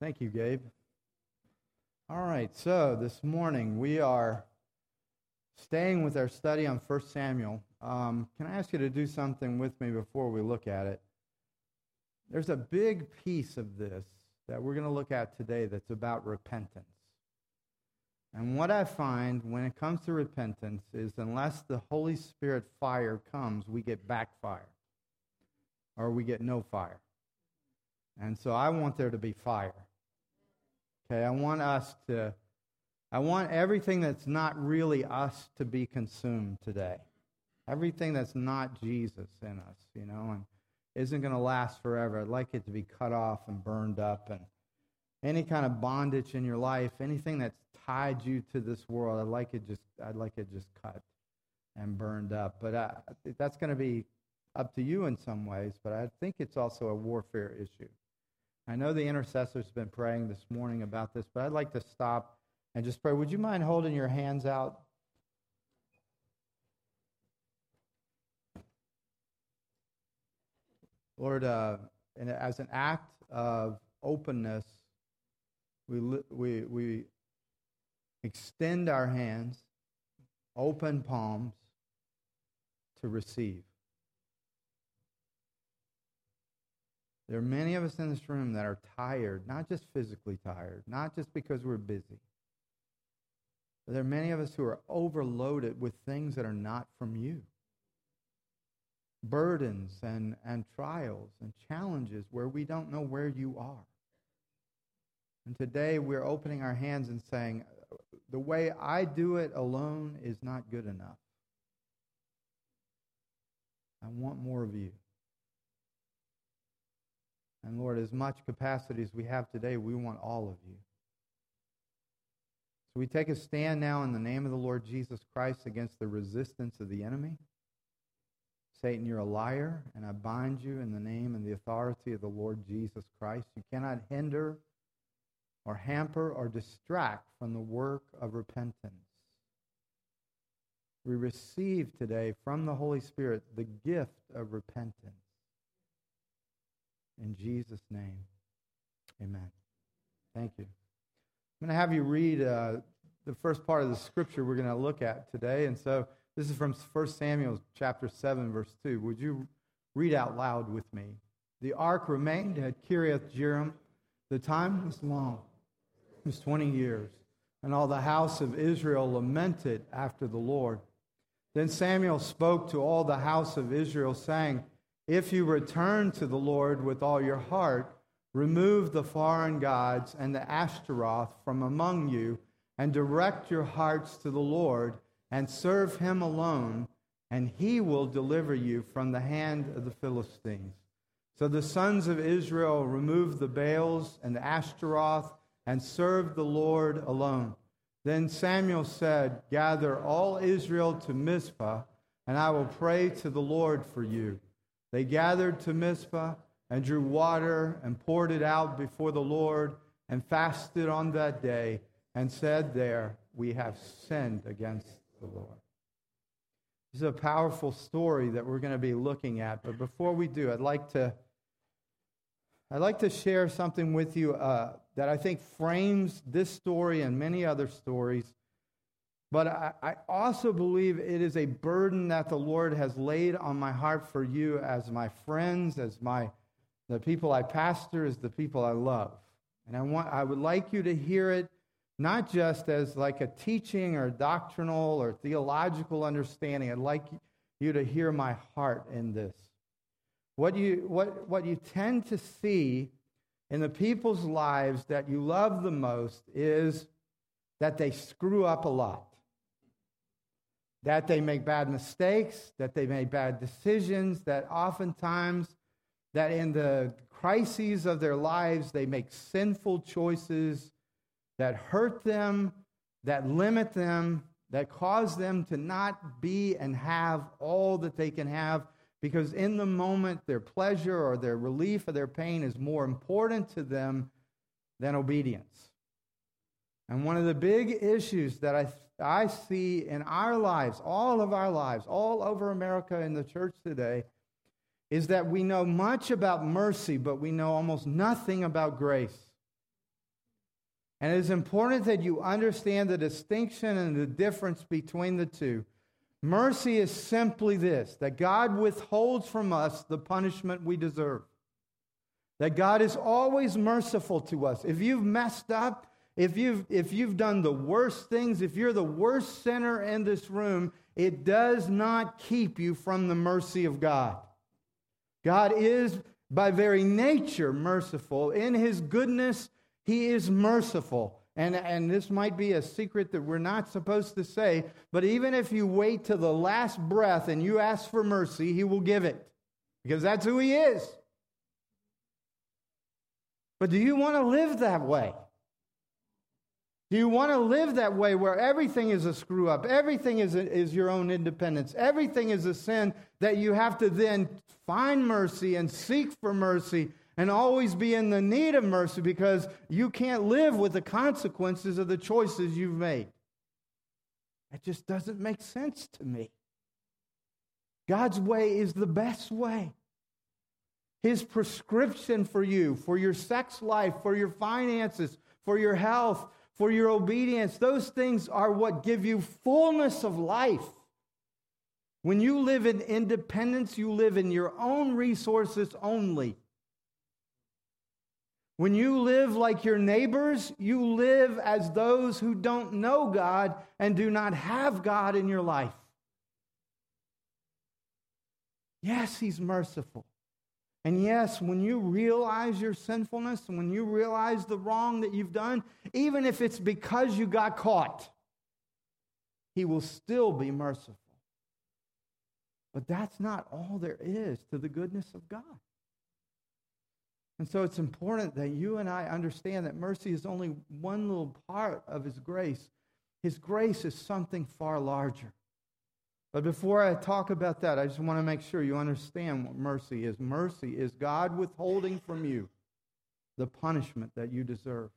Thank you, Gabe. All right, so this morning we are staying with our study on 1 Samuel. Um, can I ask you to do something with me before we look at it? There's a big piece of this that we're going to look at today that's about repentance. And what I find when it comes to repentance is unless the Holy Spirit fire comes, we get backfire or we get no fire. And so I want there to be fire. Okay, I want us to, I want everything that's not really us to be consumed today. Everything that's not Jesus in us, you know, and isn't going to last forever. I'd like it to be cut off and burned up and any kind of bondage in your life, anything that's tied you to this world, I'd like it just, I'd like it just cut and burned up. But uh, that's going to be up to you in some ways, but I think it's also a warfare issue. I know the intercessors been praying this morning about this, but I'd like to stop and just pray. Would you mind holding your hands out? Lord, uh, and as an act of openness, we, we, we extend our hands, open palms to receive. There are many of us in this room that are tired, not just physically tired, not just because we're busy. But there are many of us who are overloaded with things that are not from you. Burdens and, and trials and challenges where we don't know where you are. And today we're opening our hands and saying, the way I do it alone is not good enough. I want more of you. And Lord, as much capacity as we have today, we want all of you. So we take a stand now in the name of the Lord Jesus Christ against the resistance of the enemy. Satan, you're a liar, and I bind you in the name and the authority of the Lord Jesus Christ. You cannot hinder or hamper or distract from the work of repentance. We receive today from the Holy Spirit the gift of repentance. In Jesus' name, amen. Thank you. I'm going to have you read uh, the first part of the scripture we're going to look at today. And so this is from 1 Samuel chapter 7, verse 2. Would you read out loud with me? The ark remained at Kiriath Jearim. The time was long, it was 20 years. And all the house of Israel lamented after the Lord. Then Samuel spoke to all the house of Israel, saying, if you return to the Lord with all your heart, remove the foreign gods and the Ashtaroth from among you, and direct your hearts to the Lord, and serve him alone, and he will deliver you from the hand of the Philistines. So the sons of Israel removed the Baals and the Ashtaroth and served the Lord alone. Then Samuel said, Gather all Israel to Mizpah, and I will pray to the Lord for you. They gathered to Mizpah and drew water and poured it out before the Lord and fasted on that day and said there, We have sinned against the Lord. This is a powerful story that we're going to be looking at. But before we do, I'd like to, I'd like to share something with you uh, that I think frames this story and many other stories but I, I, also believe it is a burden that the Lord has laid on my heart for you as my friends, as my the people I pastor, as the people I love. And I want I would like you to hear it not just as like a teaching or doctrinal or theological understanding. I'd like you to hear my heart in this. What you what what you tend to see in the people's lives that you love the most is that they screw up a lot that they make bad mistakes, that they make bad decisions, that oftentimes that in the crises of their lives they make sinful choices that hurt them, that limit them, that cause them to not be and have all that they can have because in the moment their pleasure or their relief or their pain is more important to them than obedience. And one of the big issues that I I see in our lives, all of our lives, all over America in the church today, is that we know much about mercy, but we know almost nothing about grace. And it is important that you understand the distinction and the difference between the two. Mercy is simply this that God withholds from us the punishment we deserve. That God is always merciful to us. If you've messed up, if you've, if you've done the worst things, if you're the worst sinner in this room, it does not keep you from the mercy of God. God is, by very nature, merciful. In his goodness, he is merciful. And, and this might be a secret that we're not supposed to say, but even if you wait to the last breath and you ask for mercy, he will give it because that's who he is. But do you want to live that way? Do you want to live that way where everything is a screw up? Everything is, a, is your own independence. Everything is a sin that you have to then find mercy and seek for mercy and always be in the need of mercy because you can't live with the consequences of the choices you've made. That just doesn't make sense to me. God's way is the best way. His prescription for you, for your sex life, for your finances, for your health, for your obedience, those things are what give you fullness of life. When you live in independence, you live in your own resources only. When you live like your neighbors, you live as those who don't know God and do not have God in your life. Yes, He's merciful. And yes, when you realize your sinfulness and when you realize the wrong that you've done, even if it's because you got caught, He will still be merciful. But that's not all there is to the goodness of God. And so it's important that you and I understand that mercy is only one little part of His grace. His grace is something far larger. But before I talk about that, I just want to make sure you understand what mercy is. Mercy is God withholding from you the punishment that you deserve.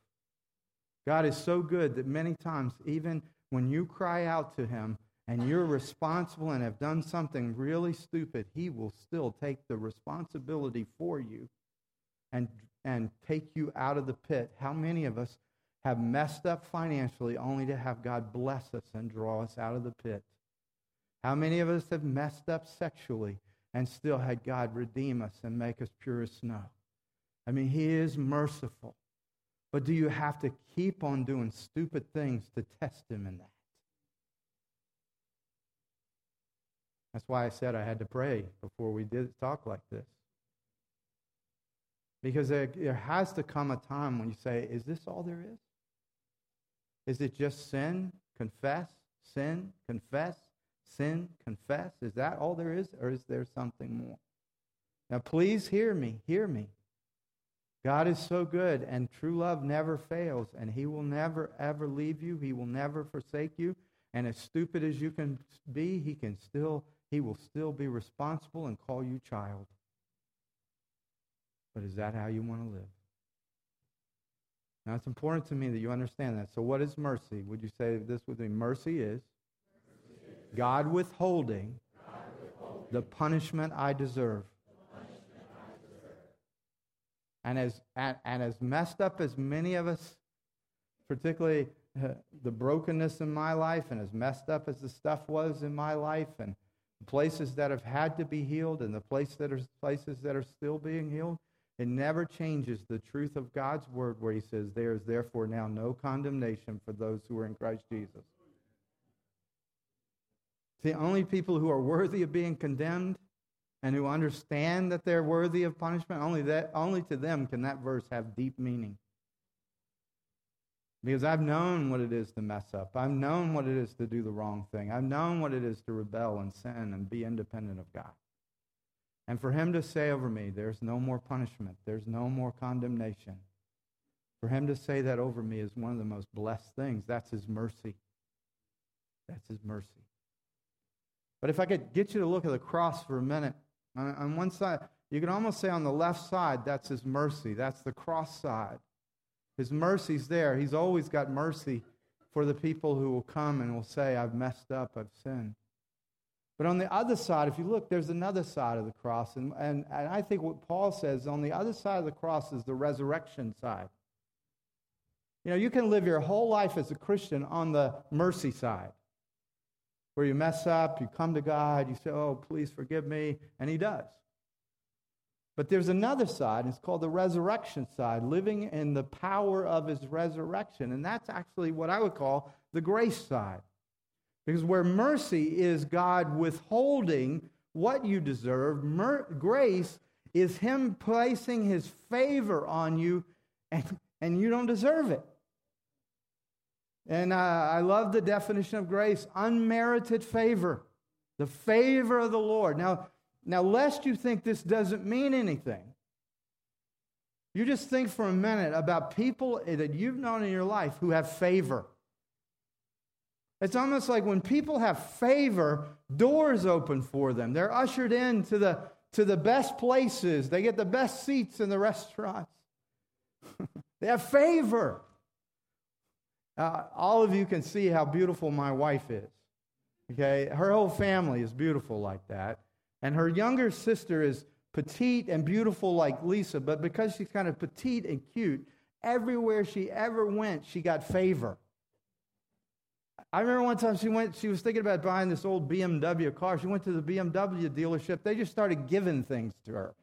God is so good that many times, even when you cry out to Him and you're responsible and have done something really stupid, He will still take the responsibility for you and, and take you out of the pit. How many of us have messed up financially only to have God bless us and draw us out of the pit? How many of us have messed up sexually and still had God redeem us and make us pure as snow? I mean, He is merciful. But do you have to keep on doing stupid things to test Him in that? That's why I said I had to pray before we did talk like this. Because there, there has to come a time when you say, Is this all there is? Is it just sin, confess, sin, confess, sin, confess? Is that all there is, or is there something more? Now, please hear me, hear me. God is so good, and true love never fails, and He will never, ever leave you. He will never forsake you. And as stupid as you can be, He can still, He will still be responsible and call you child. But is that how you want to live? Now, it's important to me that you understand that. So, what is mercy? Would you say this with me? Mercy is God withholding, God withholding the punishment I deserve. Punishment I deserve. And, as, and, and as messed up as many of us, particularly uh, the brokenness in my life, and as messed up as the stuff was in my life, and places that have had to be healed, and the place that are, places that are still being healed, it never changes the truth of God's word where he says, There is therefore now no condemnation for those who are in Christ Jesus. The only people who are worthy of being condemned and who understand that they're worthy of punishment, only, that, only to them can that verse have deep meaning. Because I've known what it is to mess up. I've known what it is to do the wrong thing. I've known what it is to rebel and sin and be independent of God. And for him to say over me, there's no more punishment, there's no more condemnation. For him to say that over me is one of the most blessed things. That's his mercy. That's his mercy. But if I could get you to look at the cross for a minute, on, on one side, you can almost say on the left side, that's his mercy. That's the cross side. His mercy's there. He's always got mercy for the people who will come and will say, I've messed up, I've sinned. But on the other side, if you look, there's another side of the cross. And, and, and I think what Paul says on the other side of the cross is the resurrection side. You know, you can live your whole life as a Christian on the mercy side, where you mess up, you come to God, you say, Oh, please forgive me, and He does. But there's another side, and it's called the resurrection side, living in the power of His resurrection. And that's actually what I would call the grace side. Because where mercy is God withholding what you deserve, mer- grace is Him placing His favor on you and, and you don't deserve it. And uh, I love the definition of grace unmerited favor, the favor of the Lord. Now, now, lest you think this doesn't mean anything, you just think for a minute about people that you've known in your life who have favor. It's almost like when people have favor, doors open for them. They're ushered in to the, to the best places, they get the best seats in the restaurants. they have favor. Uh, all of you can see how beautiful my wife is. Okay? Her whole family is beautiful like that. And her younger sister is petite and beautiful like Lisa, but because she's kind of petite and cute, everywhere she ever went, she got favor. I remember one time she went, she was thinking about buying this old BMW car. She went to the BMW dealership. They just started giving things to her.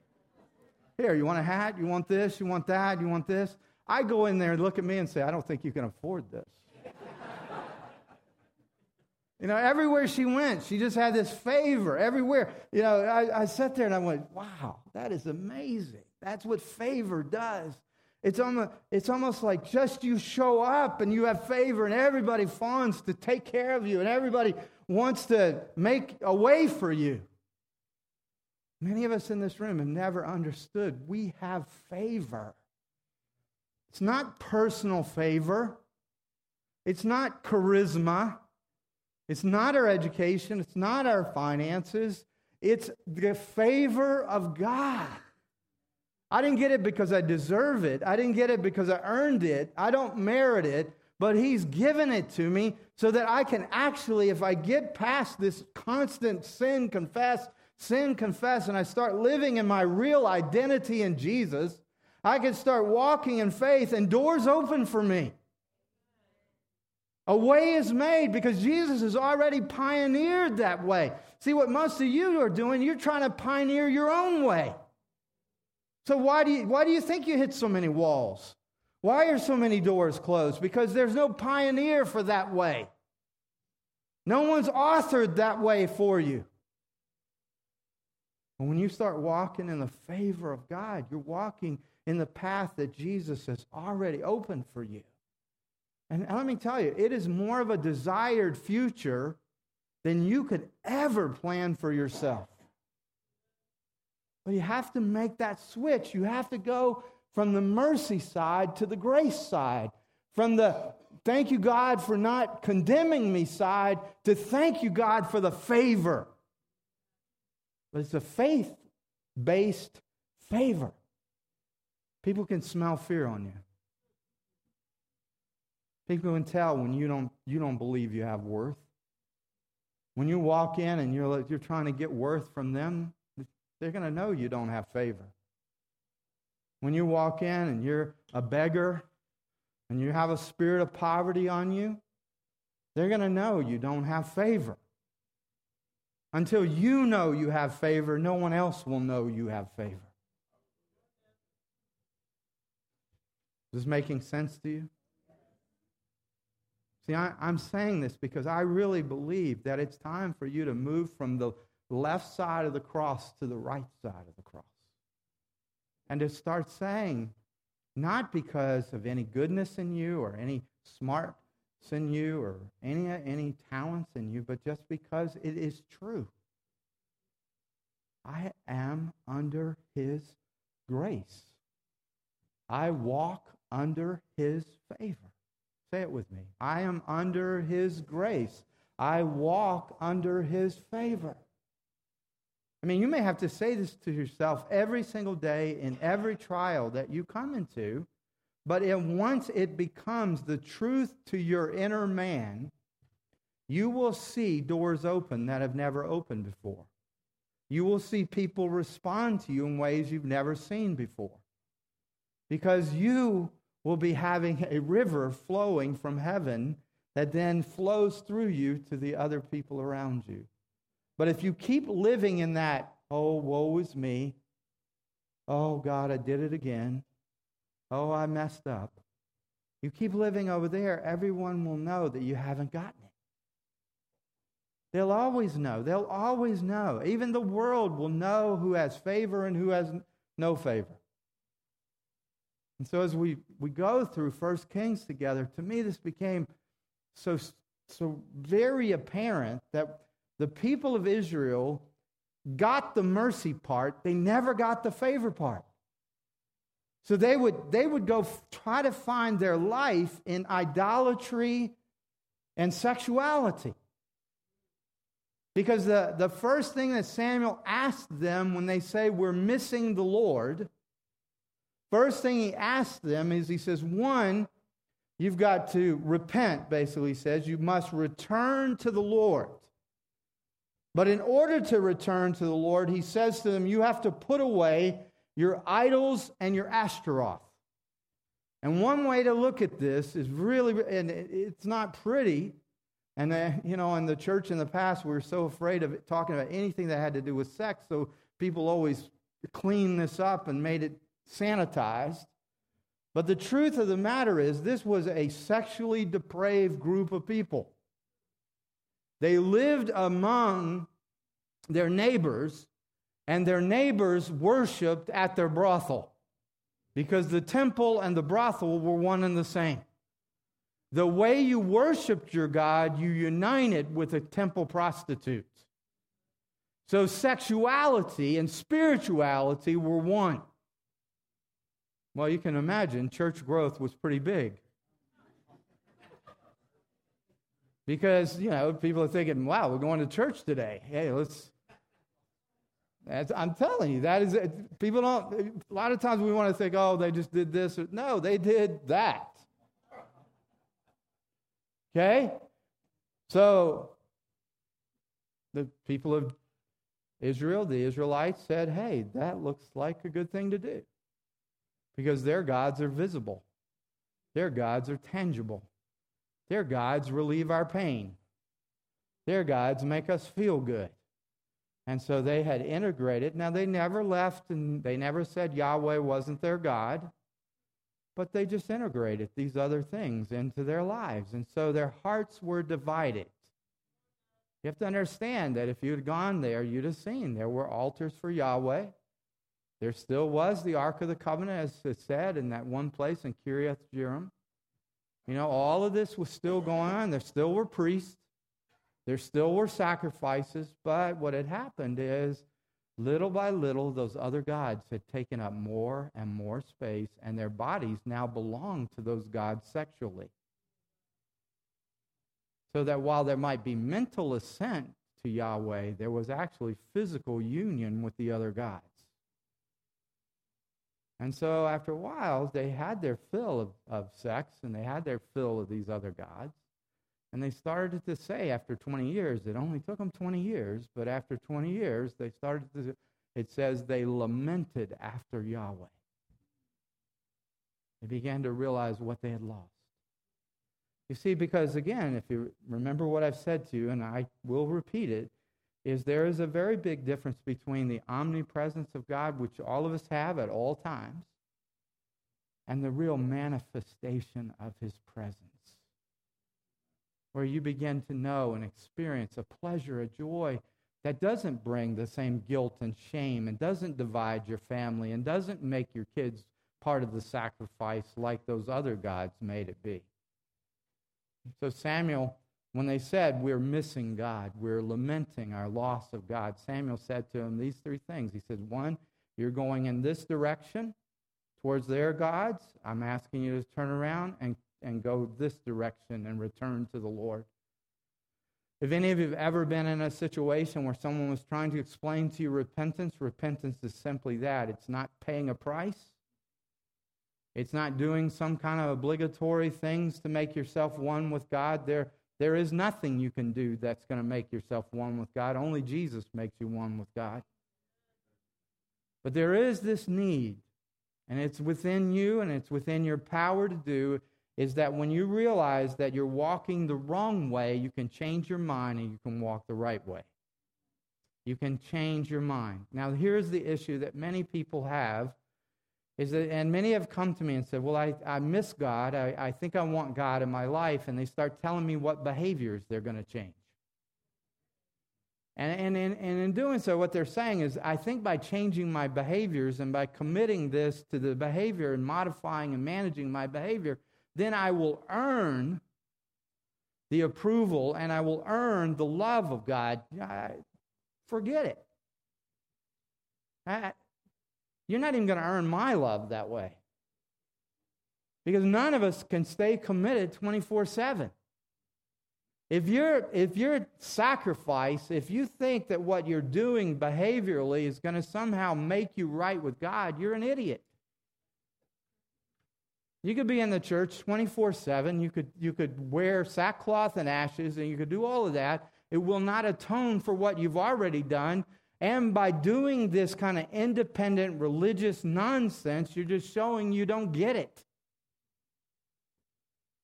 Here, you want a hat? You want this? You want that? You want this? I go in there and look at me and say, I don't think you can afford this. you know, everywhere she went, she just had this favor everywhere. You know, I, I sat there and I went, wow, that is amazing. That's what favor does. It's almost, it's almost like just you show up and you have favor, and everybody fawns to take care of you, and everybody wants to make a way for you. Many of us in this room have never understood we have favor. It's not personal favor. It's not charisma. It's not our education. It's not our finances. It's the favor of God. I didn't get it because I deserve it. I didn't get it because I earned it. I don't merit it, but He's given it to me so that I can actually, if I get past this constant sin, confess, sin, confess, and I start living in my real identity in Jesus, I can start walking in faith and doors open for me. A way is made because Jesus has already pioneered that way. See, what most of you are doing, you're trying to pioneer your own way. So, why do you, why do you think you hit so many walls? Why are so many doors closed? Because there's no pioneer for that way. No one's authored that way for you. And when you start walking in the favor of God, you're walking in the path that Jesus has already opened for you. And let me tell you, it is more of a desired future than you could ever plan for yourself. But you have to make that switch. You have to go from the mercy side to the grace side, from the thank you, God, for not condemning me side to thank you, God, for the favor. But it's a faith based favor. People can smell fear on you. People can tell when you don't, you don't believe you have worth. When you walk in and you're, you're trying to get worth from them, they're going to know you don't have favor. When you walk in and you're a beggar and you have a spirit of poverty on you, they're going to know you don't have favor. Until you know you have favor, no one else will know you have favor. Is this making sense to you? See, I, am saying this because I really believe that it's time for you to move from the left side of the cross to the right side of the cross. And to start saying, not because of any goodness in you or any smarts in you or any, any talents in you, but just because it is true. I am under his grace. I walk under his favor. Say it with me. I am under his grace. I walk under his favor. I mean, you may have to say this to yourself every single day in every trial that you come into, but it, once it becomes the truth to your inner man, you will see doors open that have never opened before. You will see people respond to you in ways you've never seen before. Because you will be having a river flowing from heaven that then flows through you to the other people around you. But if you keep living in that, oh, woe is me, oh, God, I did it again, oh, I messed up, you keep living over there, everyone will know that you haven't gotten it. They'll always know. They'll always know. Even the world will know who has favor and who has no favor. And so as we, we go through First Kings together, to me this became so, so very apparent that the people of Israel got the mercy part, they never got the favor part. So they would, they would go f- try to find their life in idolatry and sexuality. Because the, the first thing that Samuel asked them when they say, We're missing the Lord, first thing he asks them is, He says, One, you've got to repent, basically, says, You must return to the Lord. But in order to return to the Lord, he says to them, You have to put away your idols and your Ashtaroth. And one way to look at this is really, and it's not pretty, and, uh, you know, in the church in the past, we were so afraid of talking about anything that had to do with sex, so people always cleaned this up and made it sanitized. But the truth of the matter is, this was a sexually depraved group of people. They lived among their neighbors, and their neighbors worshiped at their brothel because the temple and the brothel were one and the same. The way you worshiped your God, you united with a temple prostitute. So sexuality and spirituality were one. Well, you can imagine church growth was pretty big. Because, you know, people are thinking, wow, we're going to church today. Hey, let's. I'm telling you, that is, people don't, a lot of times we want to think, oh, they just did this. No, they did that. Okay? So the people of Israel, the Israelites said, hey, that looks like a good thing to do. Because their gods are visible, their gods are tangible, their gods relieve our pain, their gods make us feel good. And so they had integrated. Now, they never left and they never said Yahweh wasn't their God but they just integrated these other things into their lives. And so their hearts were divided. You have to understand that if you had gone there, you'd have seen there were altars for Yahweh. There still was the Ark of the Covenant, as it said, in that one place in Kiriath Jearim. You know, all of this was still going on. There still were priests. There still were sacrifices. But what had happened is Little by little, those other gods had taken up more and more space, and their bodies now belonged to those gods sexually. So that while there might be mental assent to Yahweh, there was actually physical union with the other gods. And so after a while, they had their fill of, of sex and they had their fill of these other gods. And they started to say after 20 years, it only took them 20 years, but after 20 years, they started to, it says they lamented after Yahweh. They began to realize what they had lost. You see, because again, if you remember what I've said to you, and I will repeat it, is there is a very big difference between the omnipresence of God, which all of us have at all times, and the real manifestation of his presence where you begin to know and experience a pleasure, a joy that doesn't bring the same guilt and shame and doesn't divide your family and doesn't make your kids part of the sacrifice like those other gods made it be. So, Samuel, when they said, We're missing God, we're lamenting our loss of God, Samuel said to him these three things. He said, One, you're going in this direction towards their gods. I'm asking you to turn around and and go this direction and return to the Lord. If any of you have ever been in a situation where someone was trying to explain to you repentance, repentance is simply that. It's not paying a price. It's not doing some kind of obligatory things to make yourself one with God. There, there is nothing you can do that's going to make yourself one with God. Only Jesus makes you one with God. But there is this need and it's within you and it's within your power to do, is that when you realize that you're walking the wrong way, you can change your mind and you can walk the right way. You can change your mind. Now, here's the issue that many people have is that, and many have come to me and said, Well, I, I miss God. I, I think I want God in my life. And they start telling me what behaviors they're going to change. And, and, and, and in doing so, what they're saying is, I think by changing my behaviors and by committing this to the behavior and modifying and managing my behavior, then I will earn the approval and I will earn the love of God. I, forget it. I, you're not even going to earn my love that way. Because none of us can stay committed 24 7. If you're if you're sacrifice, if you think that what you're doing behaviorally is going to somehow make you right with God, you're an idiot. You could be in the church 24/7, you could you could wear sackcloth and ashes and you could do all of that. It will not atone for what you've already done. And by doing this kind of independent religious nonsense, you're just showing you don't get it.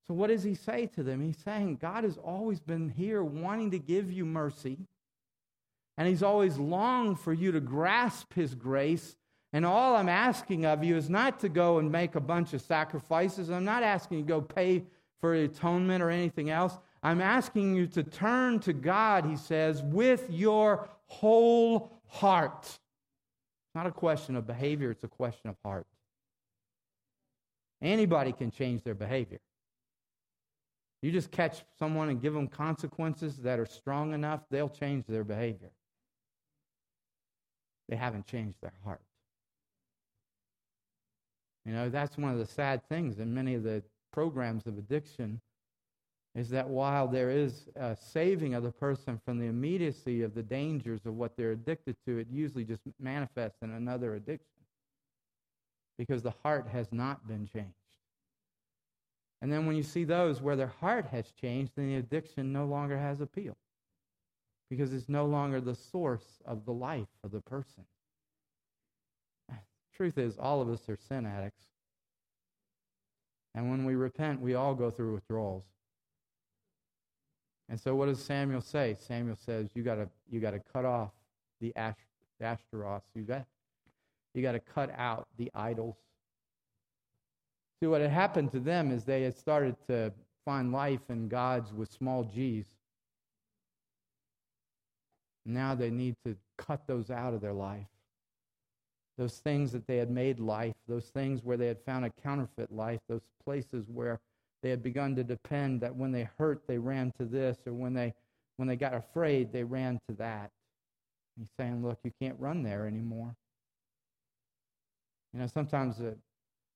So, what does he say to them? He's saying God has always been here wanting to give you mercy, and he's always longed for you to grasp his grace. And all I'm asking of you is not to go and make a bunch of sacrifices. I'm not asking you to go pay for atonement or anything else. I'm asking you to turn to God, he says, with your whole heart. It's not a question of behavior, it's a question of heart. Anybody can change their behavior. You just catch someone and give them consequences that are strong enough, they'll change their behavior. They haven't changed their heart. You know, that's one of the sad things in many of the programs of addiction is that while there is a saving of the person from the immediacy of the dangers of what they're addicted to, it usually just manifests in another addiction because the heart has not been changed. And then when you see those where their heart has changed, then the addiction no longer has appeal because it's no longer the source of the life of the person. Truth is, all of us are sin addicts. And when we repent, we all go through withdrawals. And so what does Samuel say? Samuel says, you gotta you gotta cut off the ash. You got you gotta cut out the idols. See, what had happened to them is they had started to find life in gods with small g's. Now they need to cut those out of their life. Those things that they had made life, those things where they had found a counterfeit life, those places where they had begun to depend that when they hurt, they ran to this, or when they, when they got afraid, they ran to that. He's saying, look, you can't run there anymore. You know, sometimes it,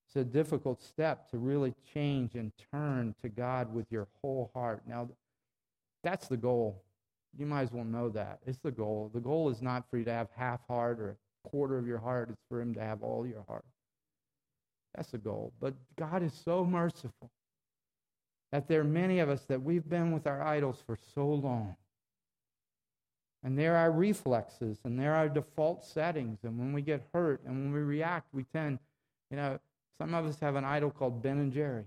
it's a difficult step to really change and turn to God with your whole heart. Now, that's the goal. You might as well know that. It's the goal. The goal is not for you to have half heart or a quarter of your heart, it's for Him to have all your heart. That's the goal. But God is so merciful that there are many of us that we've been with our idols for so long. And there are reflexes and there are default settings. And when we get hurt and when we react, we tend, you know, some of us have an idol called Ben and Jerry.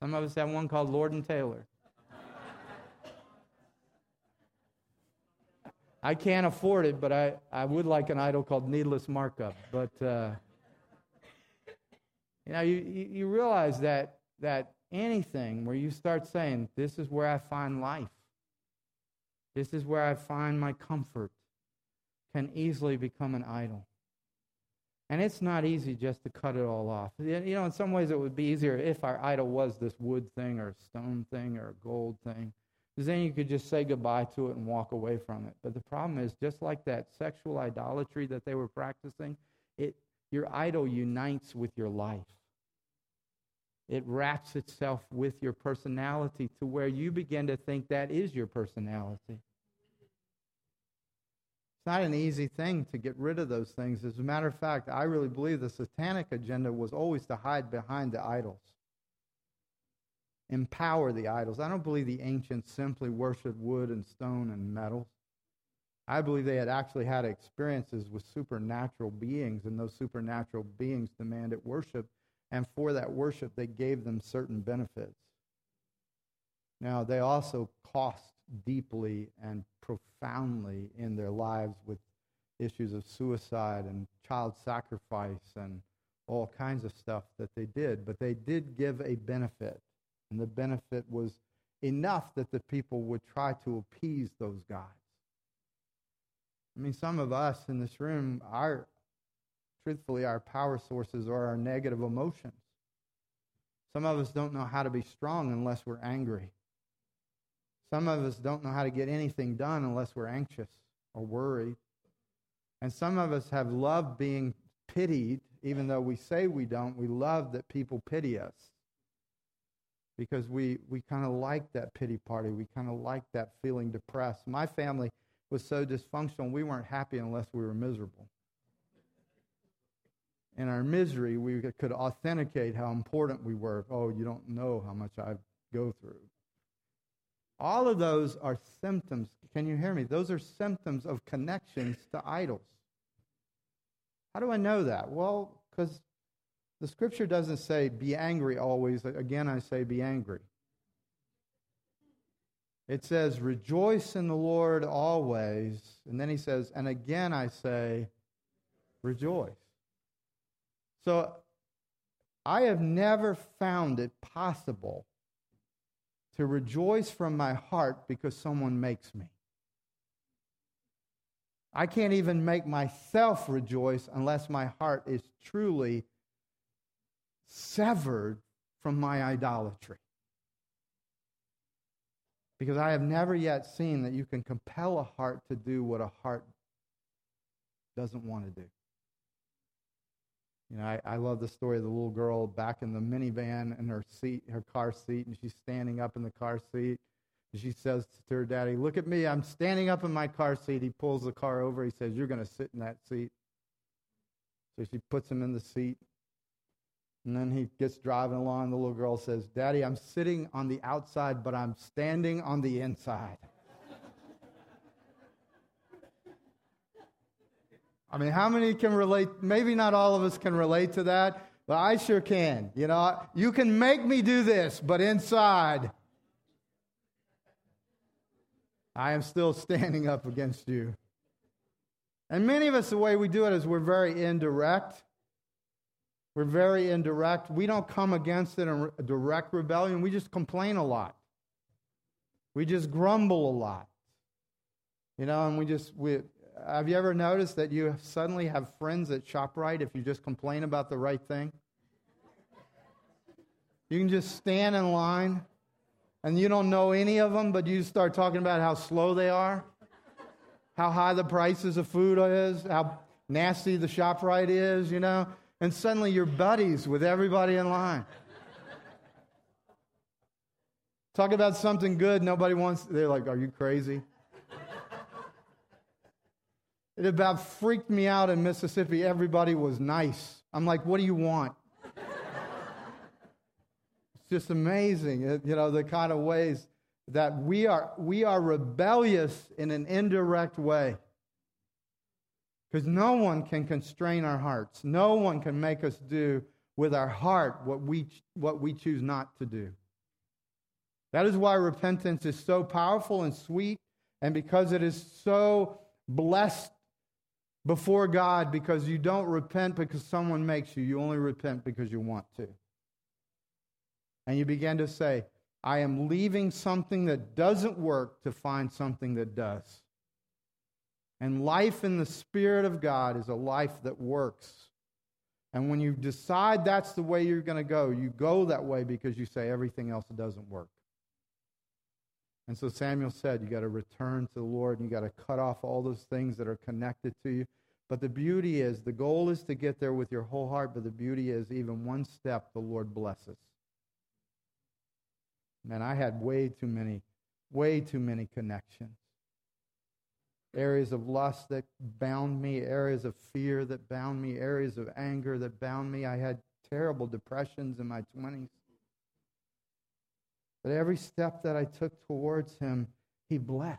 Some of us have one called Lord and Taylor. I can't afford it, but I, I would like an idol called Needless Markup. But, uh, you know, you, you realize that, that anything where you start saying, This is where I find life, this is where I find my comfort, can easily become an idol. And it's not easy just to cut it all off. You know, in some ways it would be easier if our idol was this wood thing or a stone thing or a gold thing. Because then you could just say goodbye to it and walk away from it. But the problem is, just like that sexual idolatry that they were practicing, your idol unites with your life. It wraps itself with your personality to where you begin to think that is your personality. It's not an easy thing to get rid of those things. As a matter of fact, I really believe the satanic agenda was always to hide behind the idols, empower the idols. I don't believe the ancients simply worshiped wood and stone and metals. I believe they had actually had experiences with supernatural beings, and those supernatural beings demanded worship, and for that worship, they gave them certain benefits. Now, they also cost deeply and profoundly in their lives with issues of suicide and child sacrifice and all kinds of stuff that they did. But they did give a benefit, and the benefit was enough that the people would try to appease those gods. I mean, some of us in this room, our truthfully, our power sources are our negative emotions. Some of us don't know how to be strong unless we're angry. Some of us don't know how to get anything done unless we're anxious or worried. And some of us have loved being pitied, even though we say we don't. We love that people pity us because we, we kind of like that pity party. We kind of like that feeling depressed. My family was so dysfunctional, we weren't happy unless we were miserable. In our misery, we could authenticate how important we were. Oh, you don't know how much I go through. All of those are symptoms. Can you hear me? Those are symptoms of connections to idols. How do I know that? Well, because the scripture doesn't say be angry always. Again, I say be angry. It says rejoice in the Lord always. And then he says, and again I say rejoice. So I have never found it possible to rejoice from my heart because someone makes me. I can't even make myself rejoice unless my heart is truly severed from my idolatry. Because I have never yet seen that you can compel a heart to do what a heart doesn't want to do. You know, I, I love the story of the little girl back in the minivan in her seat, her car seat, and she's standing up in the car seat. And she says to her daddy, Look at me, I'm standing up in my car seat. He pulls the car over. He says, You're going to sit in that seat. So she puts him in the seat. And then he gets driving along. The little girl says, Daddy, I'm sitting on the outside, but I'm standing on the inside. I mean, how many can relate? Maybe not all of us can relate to that, but I sure can. You know, you can make me do this, but inside, I am still standing up against you. And many of us, the way we do it is we're very indirect. We're very indirect. We don't come against it in a direct rebellion. We just complain a lot. We just grumble a lot. You know, and we just, we, have you ever noticed that you suddenly have friends at ShopRite if you just complain about the right thing? You can just stand in line and you don't know any of them, but you start talking about how slow they are, how high the prices of food is, how nasty the ShopRite is, you know, and suddenly you're buddies with everybody in line. Talk about something good, nobody wants, they're like, Are you crazy? It about freaked me out in Mississippi. Everybody was nice. I'm like, what do you want? it's just amazing, you know, the kind of ways that we are, we are rebellious in an indirect way. Because no one can constrain our hearts. No one can make us do with our heart what we, what we choose not to do. That is why repentance is so powerful and sweet, and because it is so blessed before God because you don't repent because someone makes you. You only repent because you want to. And you begin to say, I am leaving something that doesn't work to find something that does. And life in the Spirit of God is a life that works. And when you decide that's the way you're going to go, you go that way because you say everything else doesn't work. And so Samuel said, You got to return to the Lord and you got to cut off all those things that are connected to you. But the beauty is, the goal is to get there with your whole heart, but the beauty is, even one step, the Lord blesses. Man, I had way too many, way too many connections. Areas of lust that bound me, areas of fear that bound me, areas of anger that bound me. I had terrible depressions in my 20s. But every step that I took towards him, he blessed.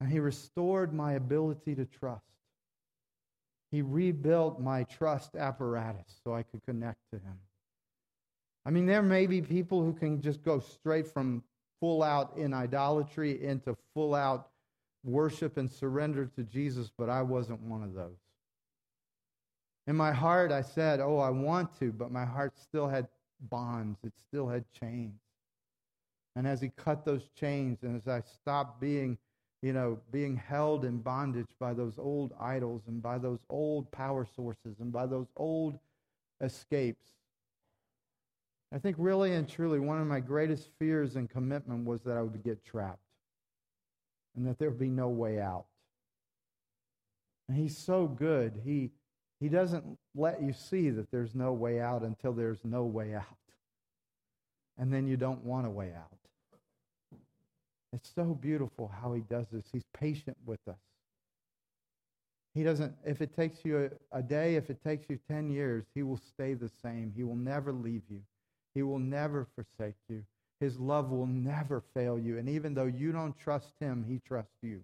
And he restored my ability to trust. He rebuilt my trust apparatus so I could connect to him. I mean, there may be people who can just go straight from full out in idolatry into full out worship and surrender to Jesus, but I wasn't one of those. In my heart, I said, Oh, I want to, but my heart still had bonds, it still had chains. And as he cut those chains, and as I stopped being, you know, being held in bondage by those old idols and by those old power sources and by those old escapes, I think really and truly one of my greatest fears and commitment was that I would get trapped and that there would be no way out. And he's so good. He, he doesn't let you see that there's no way out until there's no way out. And then you don't want a way out. It's so beautiful how he does this. He's patient with us. He doesn't, if it takes you a, a, day, if it takes you 10 years, he will stay the same. He will never leave you, he will never forsake you. His love will never fail you. And even though you don't trust him, he trusts you.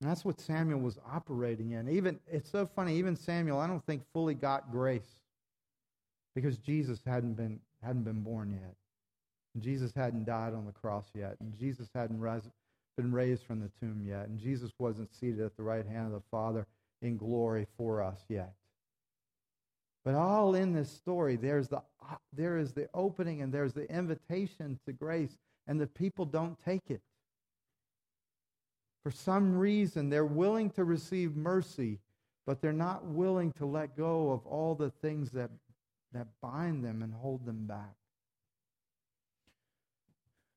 And that's what Samuel was operating in. Even it's so funny, even Samuel, I don't think fully got grace because Jesus hadn't been hadn't been born yet. Jesus hadn't died on the cross yet, and Jesus hadn't rise, been raised from the tomb yet, and Jesus wasn't seated at the right hand of the Father in glory for us yet. But all in this story, there's the, uh, there is the opening and there's the invitation to grace, and the people don't take it. For some reason, they're willing to receive mercy, but they're not willing to let go of all the things that, that bind them and hold them back.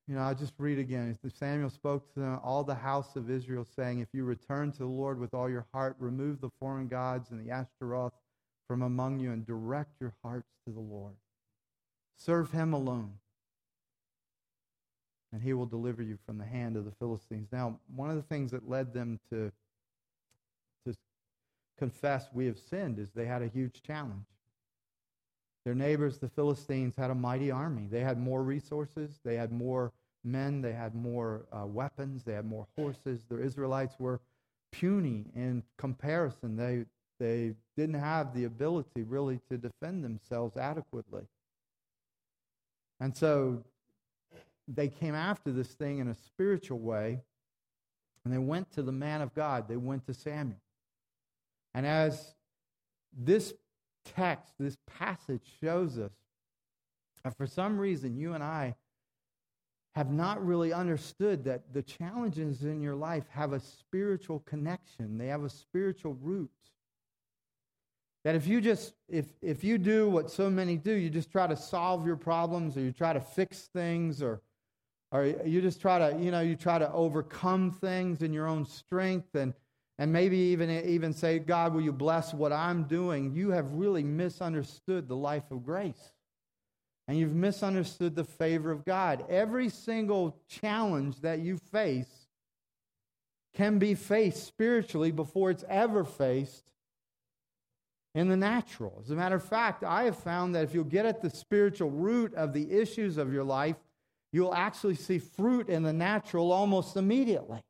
You know, I'll just read again. Samuel spoke to them, all the house of Israel, saying, If you return to the Lord with all your heart, remove the foreign gods and the Ashtaroth from among you, and direct your hearts to the Lord. Serve him alone, and he will deliver you from the hand of the Philistines. Now, one of the things that led them to, to confess we have sinned is they had a huge challenge. Their neighbors, the Philistines, had a mighty army. They had more resources, they had more men, they had more uh, weapons, they had more horses. The Israelites were puny in comparison. They, they didn't have the ability really to defend themselves adequately. And so they came after this thing in a spiritual way, and they went to the man of God. They went to Samuel. And as this text, this passage shows us that for some reason you and I have not really understood that the challenges in your life have a spiritual connection, they have a spiritual root. That if you just if if you do what so many do, you just try to solve your problems or you try to fix things or or you just try to, you know, you try to overcome things in your own strength and and maybe even, even say, God, will you bless what I'm doing? You have really misunderstood the life of grace. And you've misunderstood the favor of God. Every single challenge that you face can be faced spiritually before it's ever faced in the natural. As a matter of fact, I have found that if you'll get at the spiritual root of the issues of your life, you'll actually see fruit in the natural almost immediately.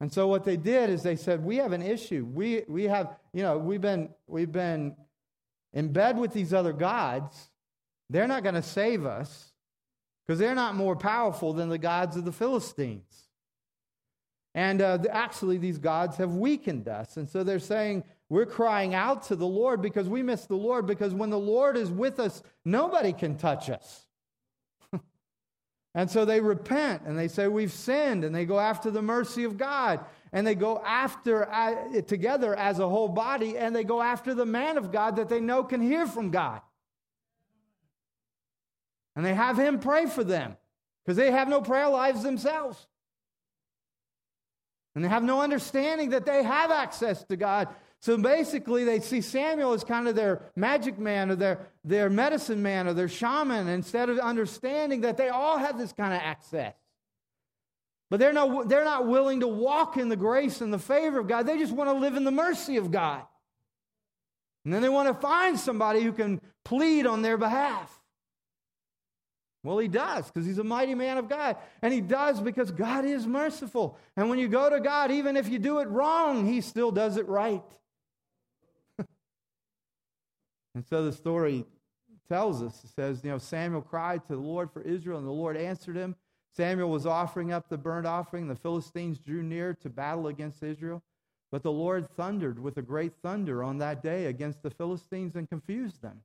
And so what they did is they said, "We have an issue. We we have, you know, we've been we've been in bed with these other gods. They're not going to save us because they're not more powerful than the gods of the Philistines. And uh, actually, these gods have weakened us. And so they're saying, we're crying out to the Lord because we miss the Lord, because when the Lord is with us, nobody can touch us. And so they repent and they say, We've sinned, and they go after the mercy of God. And they go after uh, together as a whole body, and they go after the man of God that they know can hear from God. And they have him pray for them because they have no prayer lives themselves. And they have no understanding that they have access to God. So basically, they see Samuel as kind of their magic man or their, their medicine man or their shaman instead of understanding that they all have this kind of access. But they're not, they're not willing to walk in the grace and the favor of God. They just want to live in the mercy of God. And then they want to find somebody who can plead on their behalf. Well, he does because he's a mighty man of God. And he does because God is merciful. And when you go to God, even if you do it wrong, he still does it right. And so the story tells us it says, you know, Samuel cried to the Lord for Israel, and the Lord answered him. Samuel was offering up the burnt offering. The Philistines drew near to battle against Israel. But the Lord thundered with a great thunder on that day against the Philistines and confused them,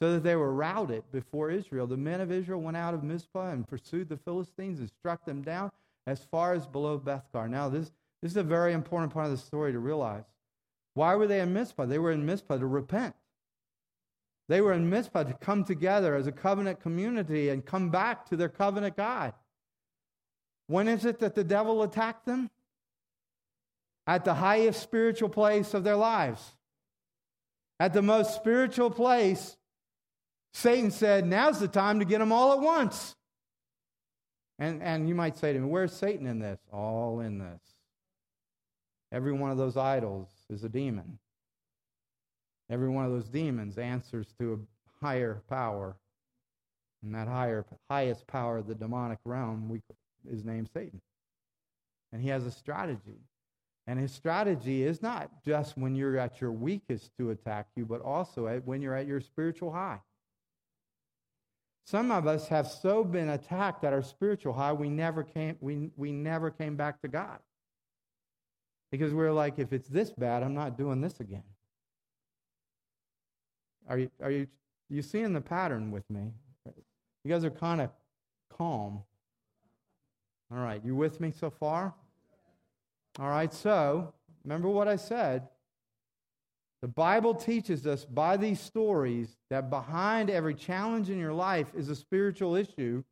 so that they were routed before Israel. The men of Israel went out of Mizpah and pursued the Philistines and struck them down as far as below Bethkar. Now, this, this is a very important part of the story to realize. Why were they in Mizpah? They were in Mizpah to repent. They were in Mizpah to come together as a covenant community and come back to their covenant God. When is it that the devil attacked them? At the highest spiritual place of their lives. At the most spiritual place, Satan said, Now's the time to get them all at once. And, and you might say to me, Where's Satan in this? All in this. Every one of those idols is a demon. Every one of those demons answers to a higher power. And that higher, highest power of the demonic realm we, is named Satan. And he has a strategy. And his strategy is not just when you're at your weakest to attack you, but also when you're at your spiritual high. Some of us have so been attacked at our spiritual high, we never came, we, we never came back to God. Because we're like, if it's this bad, I'm not doing this again. Are you, are you, you seeing the pattern with me? You guys are kind of calm. All right, you with me so far? All right, so remember what I said. The Bible teaches us by these stories that behind every challenge in your life is a spiritual issue.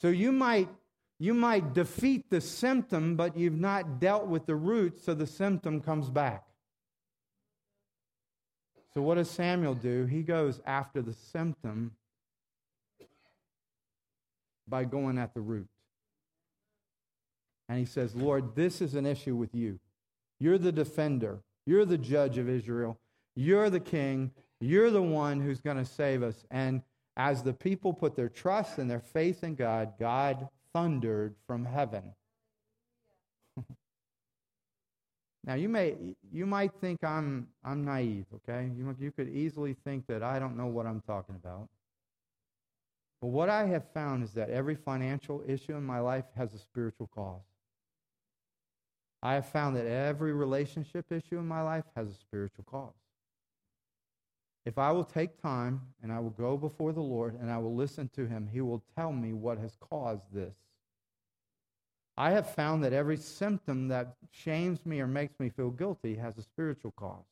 So you might you might defeat the symptom, but you've not dealt with the root, so the symptom comes back. So, what does Samuel do? He goes after the symptom by going at the root. And he says, Lord, this is an issue with you. You're the defender, you're the judge of Israel, you're the king, you're the one who's going to save us. And as the people put their trust and their faith in God, God thundered from heaven. Now you may you might think I'm I'm naive, okay? You you could easily think that I don't know what I'm talking about. But what I have found is that every financial issue in my life has a spiritual cause. I have found that every relationship issue in my life has a spiritual cause. If I will take time and I will go before the Lord and I will listen to him, he will tell me what has caused this. I have found that every symptom that shames me or makes me feel guilty has a spiritual cause.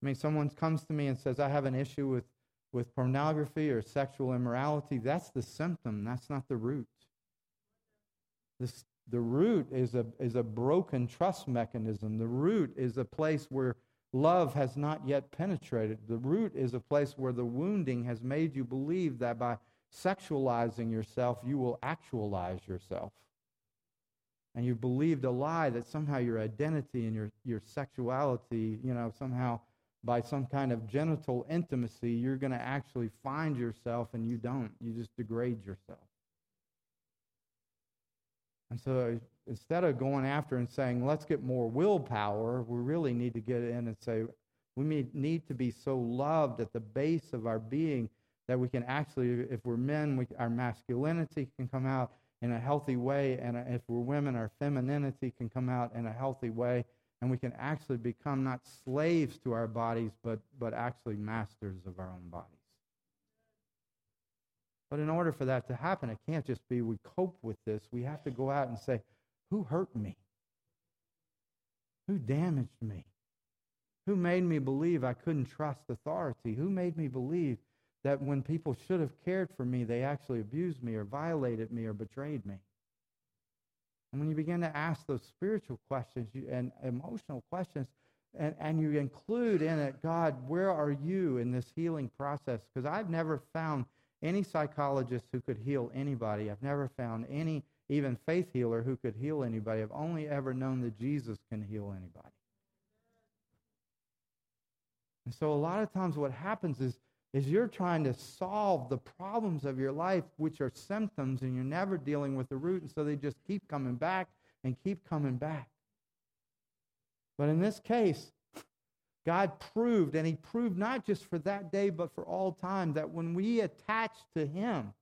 I mean, someone comes to me and says, I have an issue with, with pornography or sexual immorality. That's the symptom, that's not the root. This, the root is a, is a broken trust mechanism. The root is a place where love has not yet penetrated. The root is a place where the wounding has made you believe that by sexualizing yourself, you will actualize yourself and you believed a lie that somehow your identity and your, your sexuality, you know, somehow by some kind of genital intimacy, you're going to actually find yourself and you don't. You just degrade yourself. And so instead of going after and saying, let's get more willpower, we really need to get in and say, we need to be so loved at the base of our being that we can actually, if we're men, we, our masculinity can come out in a healthy way, and if we're women, our femininity can come out in a healthy way, and we can actually become not slaves to our bodies, but, but actually masters of our own bodies. But in order for that to happen, it can't just be we cope with this. We have to go out and say, who hurt me? Who damaged me? Who made me believe I couldn't trust authority? Who made me believe that when people should have cared for me, they actually abused me or violated me or betrayed me. And when you begin to ask those spiritual questions and emotional questions, and, and you include in it, God, where are you in this healing process? Because I've never found any psychologist who could heal anybody. I've never found any, even faith healer, who could heal anybody. I've only ever known that Jesus can heal anybody. And so a lot of times what happens is is you're trying to solve the problems of your life, which are symptoms, and you're never dealing with the root, and so they just keep coming back and keep coming back. But in this case, God proved, and He proved not just for that day, but for all time, that when we attach to Him,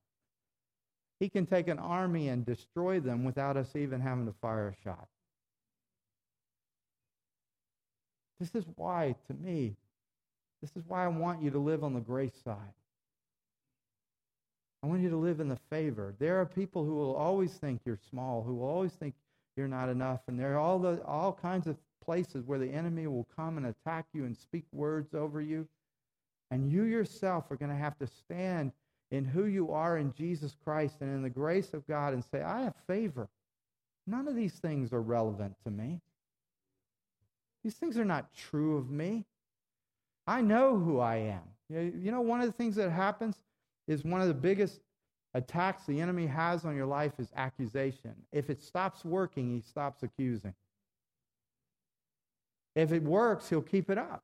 He can take an army and destroy them without us even having to fire a shot. This is why, to me, this is why I want you to live on the grace side. I want you to live in the favor. There are people who will always think you're small, who will always think you're not enough, and there are all the all kinds of places where the enemy will come and attack you and speak words over you. And you yourself are going to have to stand in who you are in Jesus Christ and in the grace of God and say, I have favor. None of these things are relevant to me. These things are not true of me. I know who I am. You know, one of the things that happens is one of the biggest attacks the enemy has on your life is accusation. If it stops working, he stops accusing. If it works, he'll keep it up.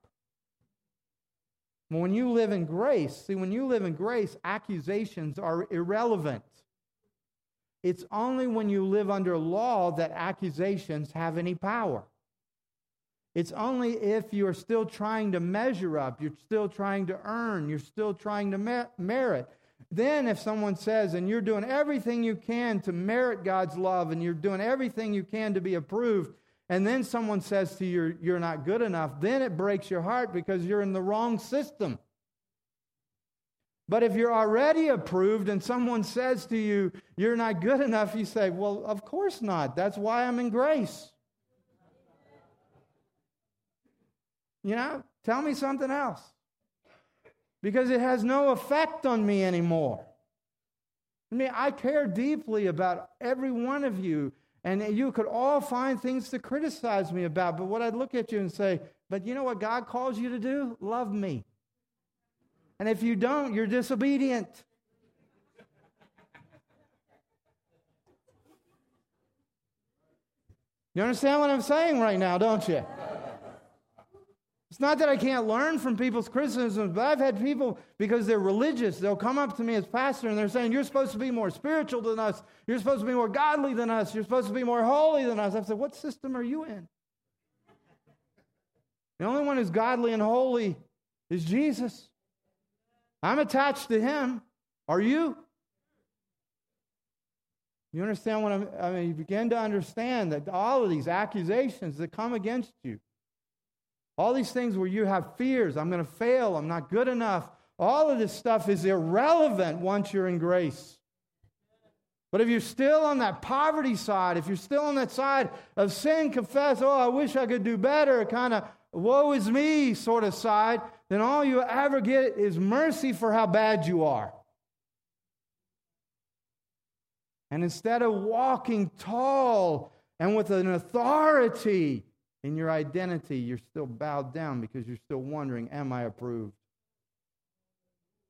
When you live in grace, see, when you live in grace, accusations are irrelevant. It's only when you live under law that accusations have any power. It's only if you're still trying to measure up, you're still trying to earn, you're still trying to merit. Then, if someone says, and you're doing everything you can to merit God's love, and you're doing everything you can to be approved, and then someone says to you, you're not good enough, then it breaks your heart because you're in the wrong system. But if you're already approved and someone says to you, you're not good enough, you say, well, of course not. That's why I'm in grace. You know, tell me something else. Because it has no effect on me anymore. I mean, I care deeply about every one of you, and you could all find things to criticize me about. But what I'd look at you and say, but you know what God calls you to do? Love me. And if you don't, you're disobedient. You understand what I'm saying right now, don't you? It's not that I can't learn from people's criticisms, but I've had people, because they're religious, they'll come up to me as pastor and they're saying, You're supposed to be more spiritual than us. You're supposed to be more godly than us. You're supposed to be more holy than us. I've said, What system are you in? The only one who's godly and holy is Jesus. I'm attached to him. Are you? You understand what I'm, I mean? You begin to understand that all of these accusations that come against you, all these things where you have fears, I'm going to fail, I'm not good enough, all of this stuff is irrelevant once you're in grace. But if you're still on that poverty side, if you're still on that side of sin, confess, oh, I wish I could do better, kind of woe is me sort of side, then all you ever get is mercy for how bad you are. And instead of walking tall and with an authority in your identity, you're still bowed down because you're still wondering, Am I approved?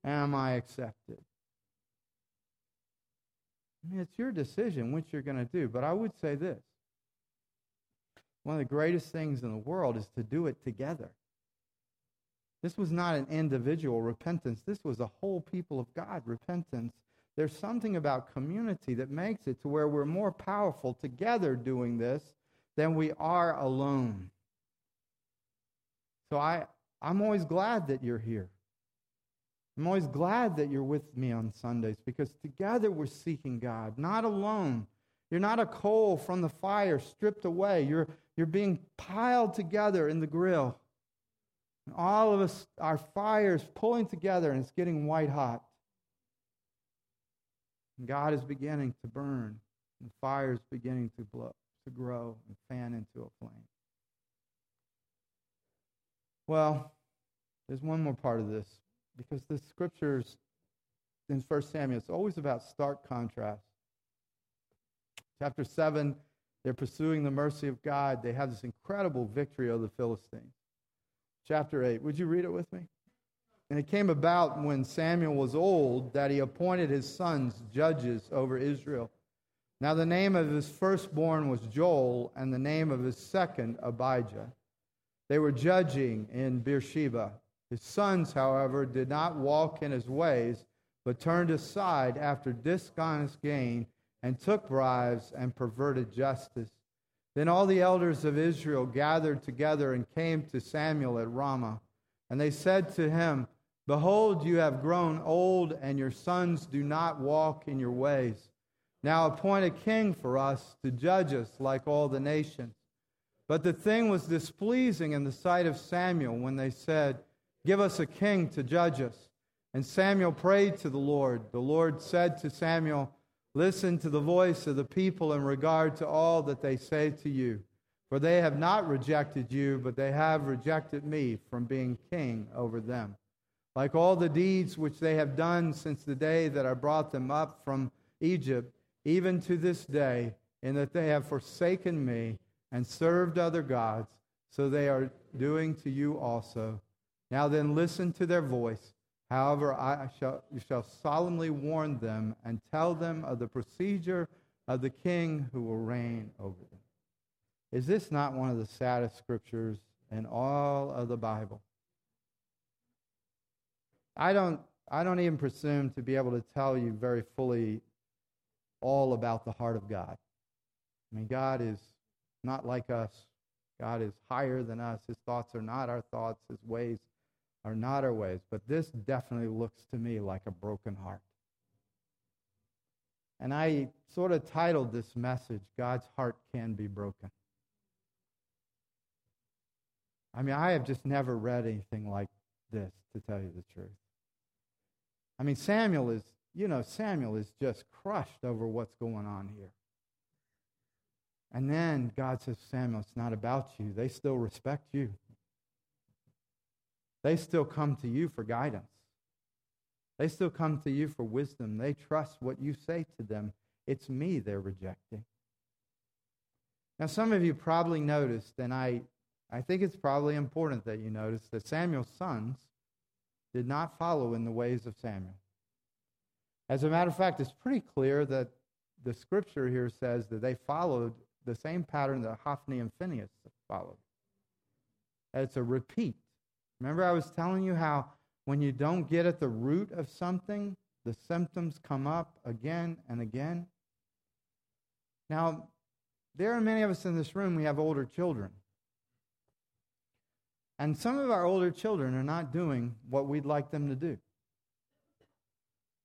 Am I accepted? I mean, it's your decision which you're going to do. But I would say this one of the greatest things in the world is to do it together. This was not an individual repentance, this was a whole people of God repentance. There's something about community that makes it to where we're more powerful together doing this than we are alone. So I, I'm always glad that you're here. I'm always glad that you're with me on Sundays because together we're seeking God, not alone. You're not a coal from the fire stripped away. You're, you're being piled together in the grill. And all of us, our fire's pulling together and it's getting white hot. And God is beginning to burn, and the fire is beginning to blow to grow and fan into a flame. Well, there's one more part of this because the scriptures in 1 Samuel, it's always about stark contrast. Chapter 7, they're pursuing the mercy of God. They have this incredible victory over the Philistines. Chapter 8, would you read it with me? And it came about when Samuel was old that he appointed his sons judges over Israel. Now the name of his firstborn was Joel, and the name of his second, Abijah. They were judging in Beersheba. His sons, however, did not walk in his ways, but turned aside after dishonest gain and took bribes and perverted justice. Then all the elders of Israel gathered together and came to Samuel at Ramah. And they said to him, Behold, you have grown old, and your sons do not walk in your ways. Now appoint a king for us to judge us like all the nations. But the thing was displeasing in the sight of Samuel when they said, Give us a king to judge us. And Samuel prayed to the Lord. The Lord said to Samuel, Listen to the voice of the people in regard to all that they say to you. For they have not rejected you, but they have rejected me from being king over them. Like all the deeds which they have done since the day that I brought them up from Egypt, even to this day, in that they have forsaken me and served other gods, so they are doing to you also. Now then, listen to their voice. However, I shall, you shall solemnly warn them and tell them of the procedure of the king who will reign over them. Is this not one of the saddest scriptures in all of the Bible? I don't, I don't even presume to be able to tell you very fully all about the heart of God. I mean, God is not like us. God is higher than us. His thoughts are not our thoughts. His ways are not our ways. But this definitely looks to me like a broken heart. And I sort of titled this message, God's Heart Can Be Broken. I mean, I have just never read anything like this, to tell you the truth. I mean, Samuel is, you know, Samuel is just crushed over what's going on here. And then God says, Samuel, it's not about you. They still respect you. They still come to you for guidance. They still come to you for wisdom. They trust what you say to them. It's me they're rejecting. Now, some of you probably noticed, and I, I think it's probably important that you notice, that Samuel's sons did not follow in the ways of Samuel. As a matter of fact, it's pretty clear that the scripture here says that they followed the same pattern that Hophni and Phineas followed. It's a repeat. Remember, I was telling you how when you don't get at the root of something, the symptoms come up again and again? Now, there are many of us in this room, we have older children. And some of our older children are not doing what we'd like them to do.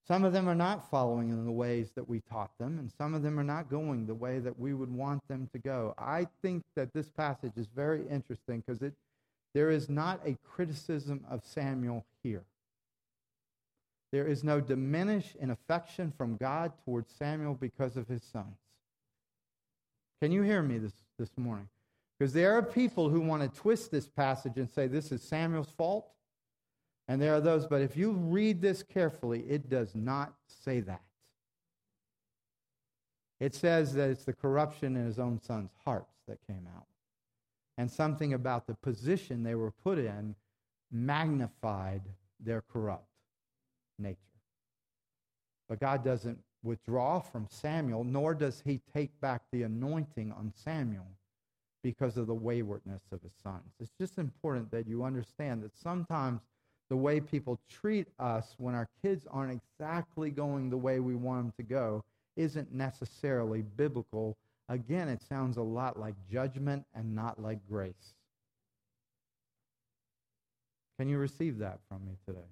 Some of them are not following in the ways that we taught them, and some of them are not going the way that we would want them to go. I think that this passage is very interesting because it there is not a criticism of Samuel here. There is no diminish in affection from God towards Samuel because of his sons. Can you hear me this, this morning? Because there are people who want to twist this passage and say this is Samuel's fault. And there are those, but if you read this carefully, it does not say that. It says that it's the corruption in his own son's hearts that came out and something about the position they were put in magnified their corrupt nature. But God doesn't withdraw from Samuel, nor does he take back the anointing on Samuel because of the waywardness of his sons. It's just important that you understand that sometimes the way people treat us when our kids aren't exactly going the way we want them to go isn't necessarily biblical Again, it sounds a lot like judgment and not like grace. Can you receive that from me today?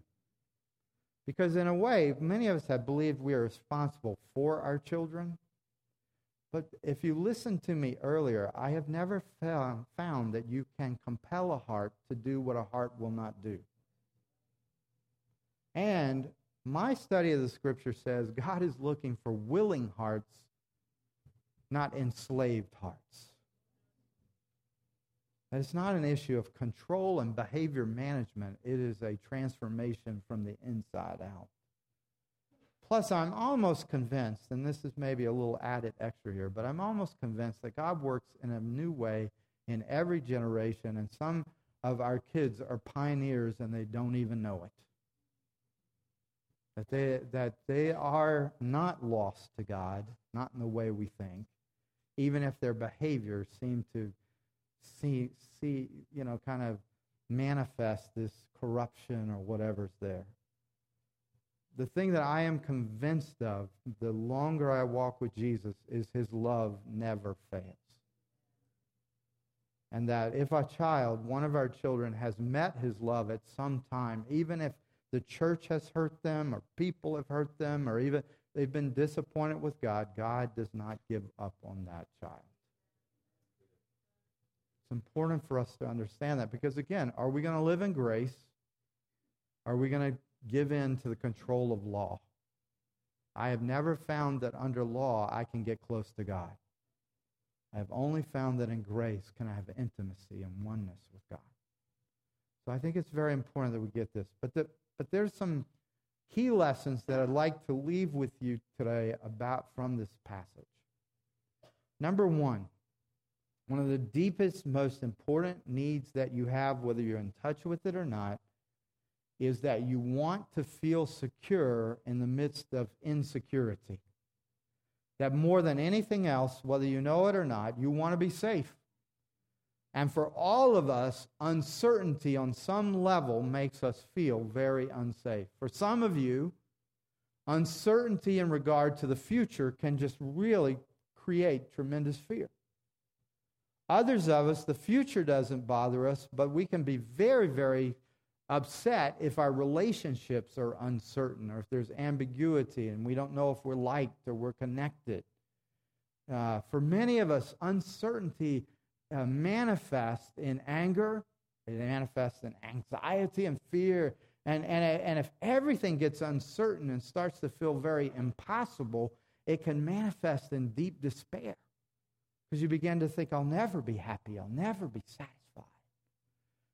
Because, in a way, many of us have believed we are responsible for our children. But if you listened to me earlier, I have never found, that you can compel a heart to do what a heart will not do. And my study of the scripture says God is looking for willing hearts not enslaved hearts. That it's not an issue of control and behavior management, it is a transformation from the inside out. Plus, I'm almost convinced, and this is maybe a little added extra here, but I'm almost convinced that God works in a new way in every generation, and some of our kids are pioneers and they don't even know it. That they, that they are not lost to God, not in the way we think, even if their behavior seemed to see, see, you know, kind of manifest this corruption or whatever's there. The thing that I am convinced of the longer I walk with Jesus is his love never fails. And that if a child, one of our children, has met his love at some time, even if the church has hurt them or people have hurt them or even they've been disappointed with God, God does not give up on that child. It's important for us to understand that because, again, are we going to live in grace? Are we going to give in to the control of law? I have never found that under law I can get close to God. I have only found that in grace can I have intimacy and oneness with God. So I think it's very important that we get this. But, the, but there's some key lessons that I'd like to leave with you today about from this passage. Number one, one of the deepest, most important needs that you have, whether you're in touch with it or not, is that you want to feel secure in the midst of insecurity. That more than anything else, whether you know it or not, you want to be safe. And for all of us, uncertainty on some level makes us feel very unsafe. For some of you, uncertainty in regard to the future can just really create tremendous fear. Others of us, the future doesn't bother us, but we can be very, very upset if our relationships are uncertain or if there's ambiguity and we don't know if we're liked or we're connected. Uh, for many of us, uncertainty uh, manifests in anger, it manifests in anxiety and fear. And, and, and if everything gets uncertain and starts to feel very impossible, it can manifest in deep despair. Because you begin to think, I'll never be happy, I'll never be satisfied.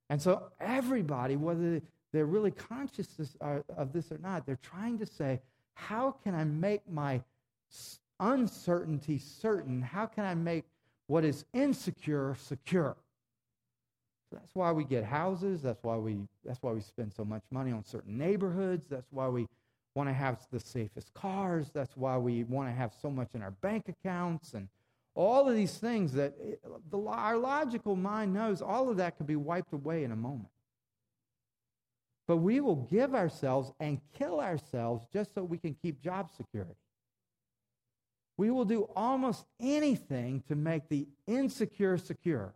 And so, everybody, whether they're really conscious of this or not, they're trying to say, how can I make my uncertainty certain? How can I make what is insecure secure? That's why we get houses. That's why we, that's why we spend so much money on certain neighborhoods. That's why we want to have the safest cars. That's why we want to have so much in our bank accounts and all of these things that eh, the, our logical mind knows all of that could be wiped away in a moment. But we will give ourselves and kill ourselves just so we can keep job security. We will do almost anything to make the insecure secure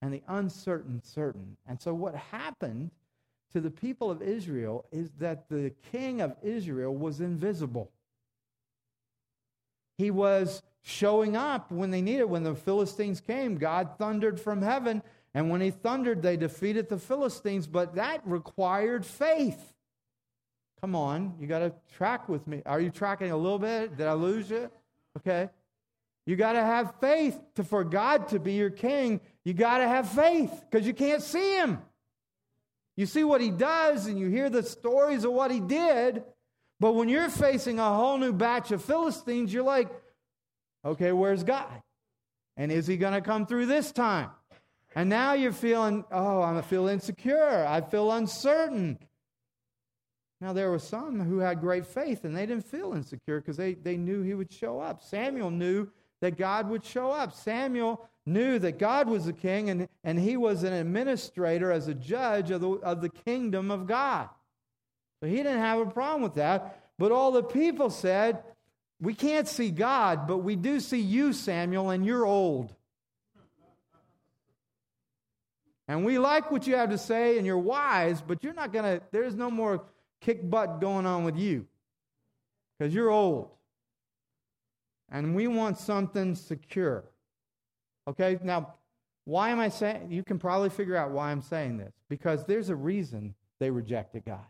and the uncertain certain. And so, what happened to the people of Israel is that the king of Israel was invisible. He was showing up when they needed. When the Philistines came, God thundered from heaven. And when he thundered, they defeated the Philistines, but that required faith. Come on, you got to track with me. Are you tracking a little bit? Did I lose you? Okay. You got to have faith to, for God to be your king. You got to have faith because you can't see him. You see what he does and you hear the stories of what he did, but when you're facing a whole new batch of Philistines, you're like, Okay, where's God? And is he going to come through this time? And now you're feeling, oh, I feel insecure. I feel uncertain. Now, there were some who had great faith and they didn't feel insecure because they, they knew he would show up. Samuel knew that God would show up. Samuel knew that God was the king and, and he was an administrator as a judge of the, of the kingdom of God. So he didn't have a problem with that. But all the people said, we can't see God, but we do see you, Samuel, and you're old. And we like what you have to say, and you're wise, but you're not going to, there's no more kick butt going on with you because you're old. And we want something secure. Okay, now, why am I saying, you can probably figure out why I'm saying this. Because there's a reason they rejected God.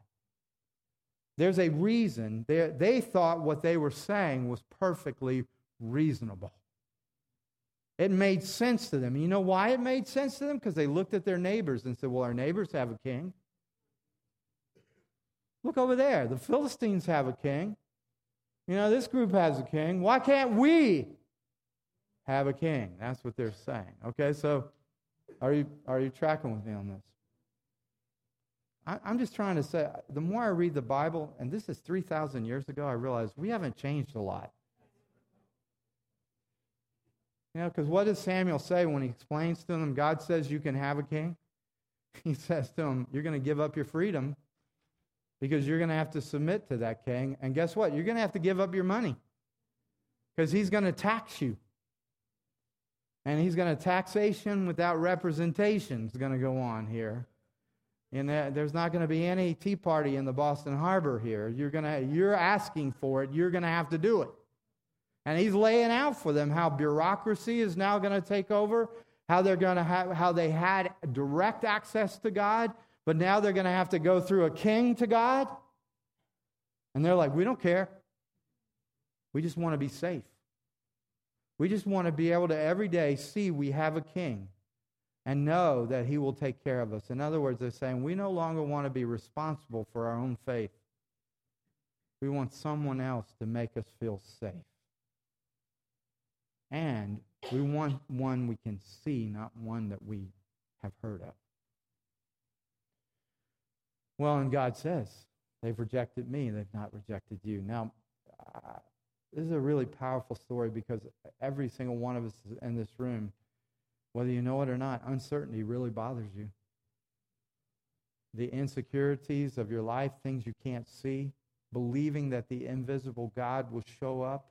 There's a reason. They, they thought what they were saying was perfectly reasonable. It made sense to them. You know why it made sense to them? Because they looked at their neighbors and said, Well, our neighbors have a king. Look over there. The Philistines have a king. You know, this group has a king. Why can't we have a king? That's what they're saying. Okay, so are you, are you tracking with me on this? I, am just trying to say, the more I read the Bible, and this is 3,000 years ago, I realize we haven't changed a lot. You know, because what does Samuel say when he explains to them, God says you can have a king? he says to him, You're going to give up your freedom because you're going to have to submit to that king. And guess what? You're going to have to give up your money because he's going to tax you. And he's going to taxation without representation is going to go on here. And there's not going to be any tea party in the Boston Harbor here. You're to you're asking for it. You're going to have to do it. And he's laying out for them how bureaucracy is now going to take over, how they're going to have how they had direct access to God, but now they're going to have to go through a king to God. And they're like, "We don't care. We just want to be safe. We just want to be able to every day see we have a king and know that He will take care of us. In other words, they're saying we no longer want to be responsible for our own faith. We want someone else to make us feel safe. And we want one we can see, not one that we have heard of. Well, and God says, they've rejected me, they've not rejected you. Now, uh, this is a really powerful story because every single one of us in this room whether you know it or not, uncertainty really bothers you. The insecurities of your life, things you can't see, believing that the invisible God will show up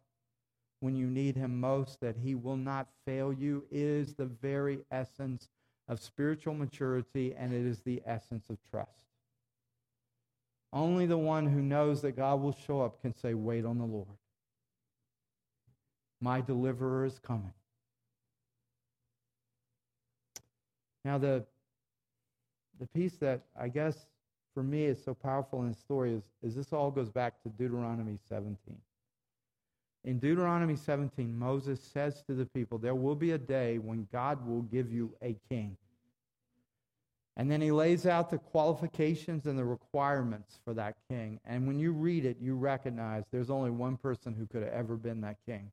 when you need him most, that he will not fail you, is the very essence of spiritual maturity, and it is the essence of trust. Only the one who knows that God will show up can say, Wait on the Lord. My deliverer is coming. Now, the, the piece that I guess for me is so powerful in the story is, is this all goes back to Deuteronomy 17. In Deuteronomy 17, Moses says to the people, There will be a day when God will give you a king. And then he lays out the qualifications and the requirements for that king. And when you read it, you recognize there's only one person who could have ever been that king.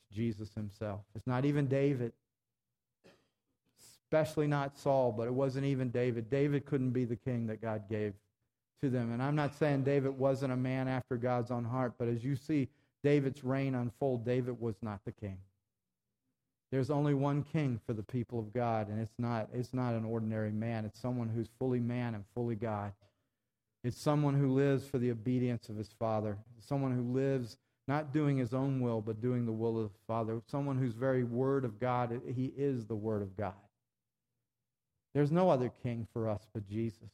It's Jesus himself. It's not even David especially not Saul, but it wasn't even David. David couldn't be the king that God gave to them. And I'm not saying David wasn't a man after God's own heart, but as you see David's reign unfold, David was not the king. There's only one king for the people of God, and it's not, it's not an ordinary man. It's someone who's fully man and fully God. It's someone who lives for the obedience of his Father. Someone who lives not doing his own will, but doing the will of the Father. Someone whose very word of God, he is the word of God. There's no other king for us but Jesus.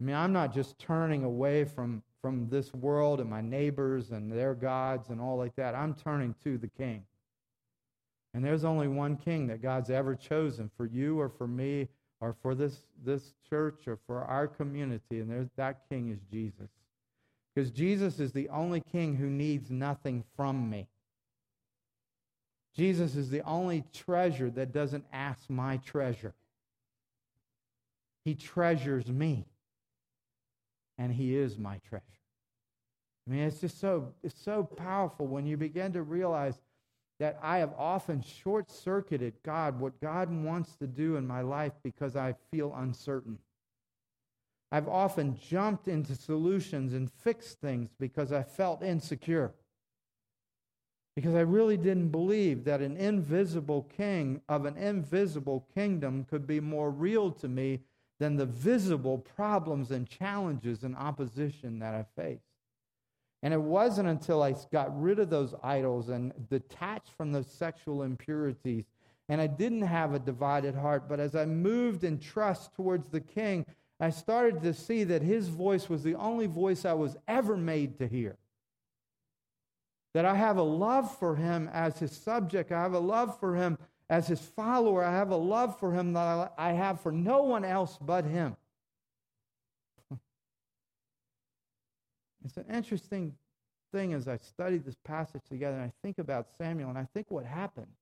I mean, I'm not just turning away from, from this world and my neighbors and their gods and all like that. I'm turning to the king. And there's only one king that God's ever chosen for you or for me or for this, this church or for our community. And there's, that king is Jesus. Because Jesus is the only king who needs nothing from me. Jesus is the only treasure that doesn't ask my treasure. He treasures me. And he is my treasure. I mean, it's just so it's so powerful when you begin to realize that I have often short-circuited God, what God wants to do in my life because I feel uncertain. I've often jumped into solutions and fixed things because I felt insecure because I really didn't believe that an invisible king of an invisible kingdom could be more real to me than the visible problems and challenges and opposition that I faced. And it wasn't until I got rid of those idols and detached from those sexual impurities, and I didn't have a divided heart, but as I moved in trust towards the king, I started to see that his voice was the only voice I was ever made to hear that I have a love for him as his subject. I have a love for him as his follower. I have a love for him that I have for no one else but him. It's an interesting thing as I study this passage together and I think about Samuel and I think what happened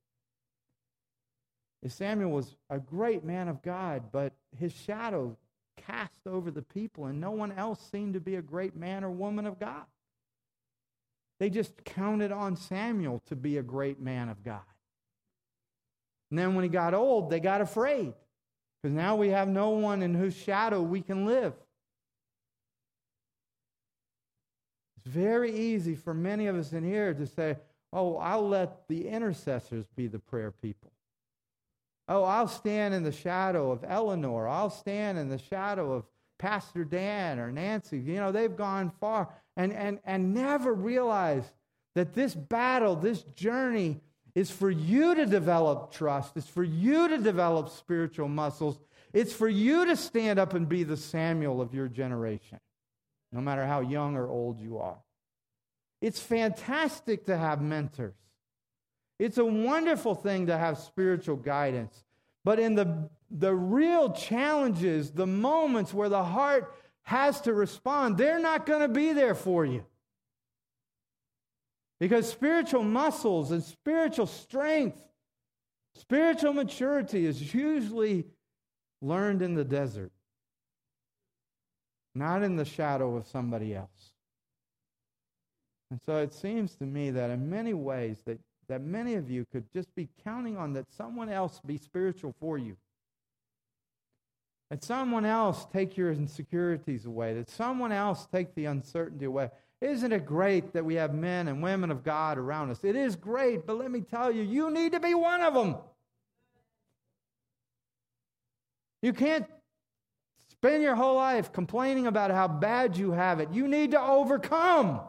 is Samuel was a great man of God, but his shadow cast over the people and no one else seemed to be a great man or woman of God. They just counted on Samuel to be a great man of God. And then when he got old, they got afraid because now we have no one in whose shadow we can live. It's very easy for many of us in here to say, oh, I'll let the intercessors be the prayer people. Oh, I'll stand in the shadow of Eleanor. I'll stand in the shadow of Pastor Dan or Nancy. You know, they've gone far and, and, and never realize that this battle, this journey, is for you to develop trust. It's for you to develop spiritual muscles. It's for you to stand up and be the Samuel of your generation, no matter how young or old you are. It's fantastic to have mentors. It's a wonderful thing to have spiritual guidance. But in the, the real challenges, the moments where the heart has to respond, they're not going to be there for you. Because spiritual muscles and spiritual strength, spiritual maturity is usually learned in the desert, not in the shadow of somebody else. And so it seems to me that in many ways that, that many of you could just be counting on that someone else be spiritual for you. That someone else take your insecurities away. That someone else take the uncertainty away. Isn't it great that we have men and women of God around us? It is great, but let me tell you, you need to be one of them. You can't spend your whole life complaining about how bad you have it. You need to overcome.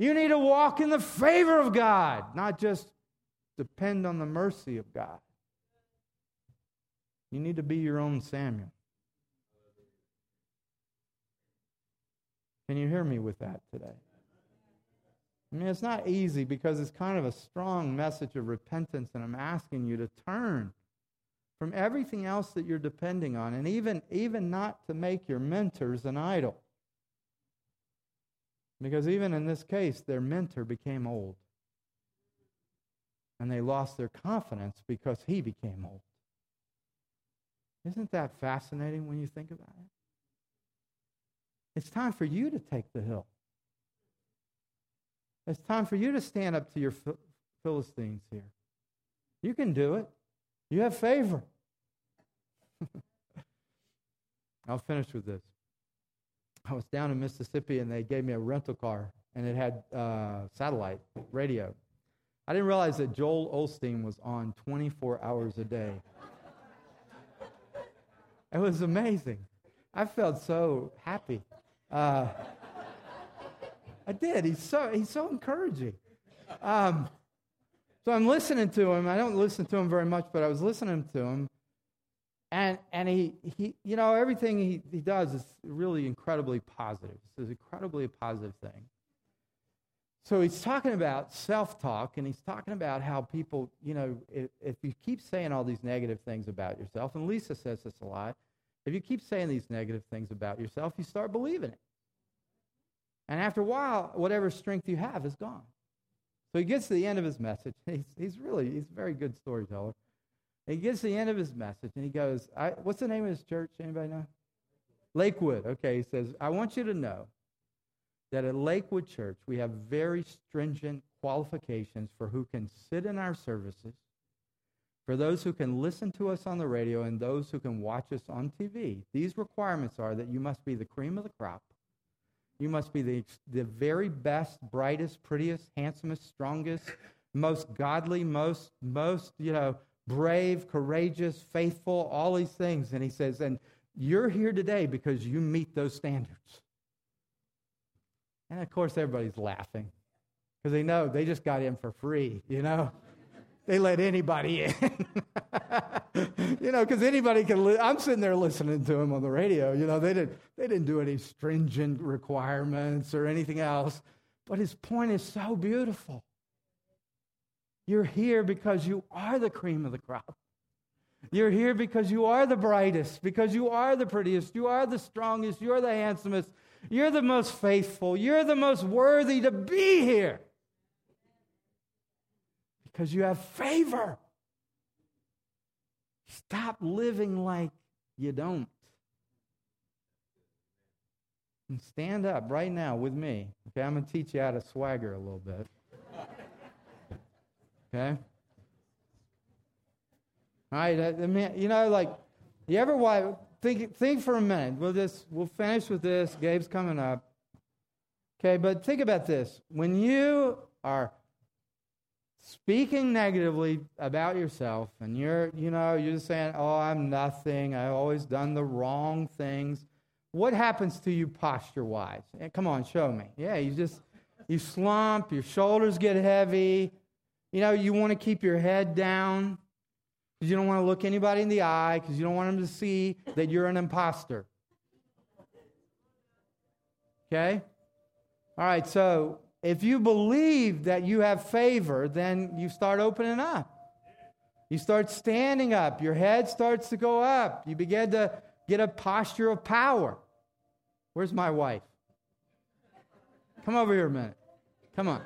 You need to walk in the favor of God, not just depend on the mercy of God. You need to be your own Samuel. Can you hear me with that today? I mean, it's not easy because it's kind of a strong message of repentance, and I'm asking you to turn from everything else that you're depending on, and even, even not to make your mentors an idol. Because even in this case, their mentor became old. And they lost their confidence because he became old. Isn't that fascinating when you think about it? It's time for you to take the hill. It's time for you to stand up to your Philistines here. You can do it. You have favor. I'll finish with this. I was down in Mississippi and they gave me a rental car and it had uh, satellite radio. I didn't realize that Joel Osteen was on 24 hours a day. it was amazing. I felt so happy. Uh, I did. He's so he's so encouraging. Um, so I'm listening to him. I don't listen to him very much, but I was listening to him, and and he he you know everything he, he does is really incredibly positive. It's incredibly a positive thing. So he's talking about self-talk, and he's talking about how people, you know, if, if you keep saying all these negative things about yourself, and Lisa says this a lot, if you keep saying these negative things about yourself, you start believing it. And after a while, whatever strength you have is gone. So he gets to the end of his message. He's, he's really, he's a very good storyteller. He gets to the end of his message and he goes, What's the name of his church? Anybody know? Lakewood. Okay, he says, I want you to know that at Lakewood Church, we have very stringent qualifications for who can sit in our services for those who can listen to us on the radio and those who can watch us on TV. These requirements are that you must be the cream of the crop. You must be the, the very best, brightest, prettiest, handsomest, strongest, most godly, most, most, you know, brave, courageous, faithful, all these things. And he says, and you're here today because you meet those standards. And of course, everybody's laughing because they know they just got in for free, you know? they let anybody in. you know, because anybody can. Li- I'm sitting there listening to him on the radio. You know, they didn't they didn't do any stringent requirements or anything else. But his point is so beautiful. You're here because you are the cream of the crop. You're here because you are the brightest, because you are the prettiest, you are the strongest, you're the handsomest, you're the most faithful, you're the most worthy to be here because you have favor. Stop living like you don't. And stand up right now with me. Okay, I'm going to teach you how to swagger a little bit. Okay? All right, uh, you know, like, you ever think, think for a minute. We'll just, we'll finish with this. Gabe's coming up. Okay, but think about this. When you are speaking negatively about yourself and you're, you know, you're just saying, oh, I'm nothing, I've always done the wrong things, what happens to you posture wise? Eh, come on, show me. Yeah, you just, you slump, your shoulders get heavy, you know, you want to keep your head down because you don't want to look anybody in the eye because you don't want them to see that you're an imposter. Okay? All right, so if you believe that you have favor, then you start opening up. You start standing up. Your head starts to go up. You begin to get a posture of power. Where's my wife? Come over here a minute. Come on.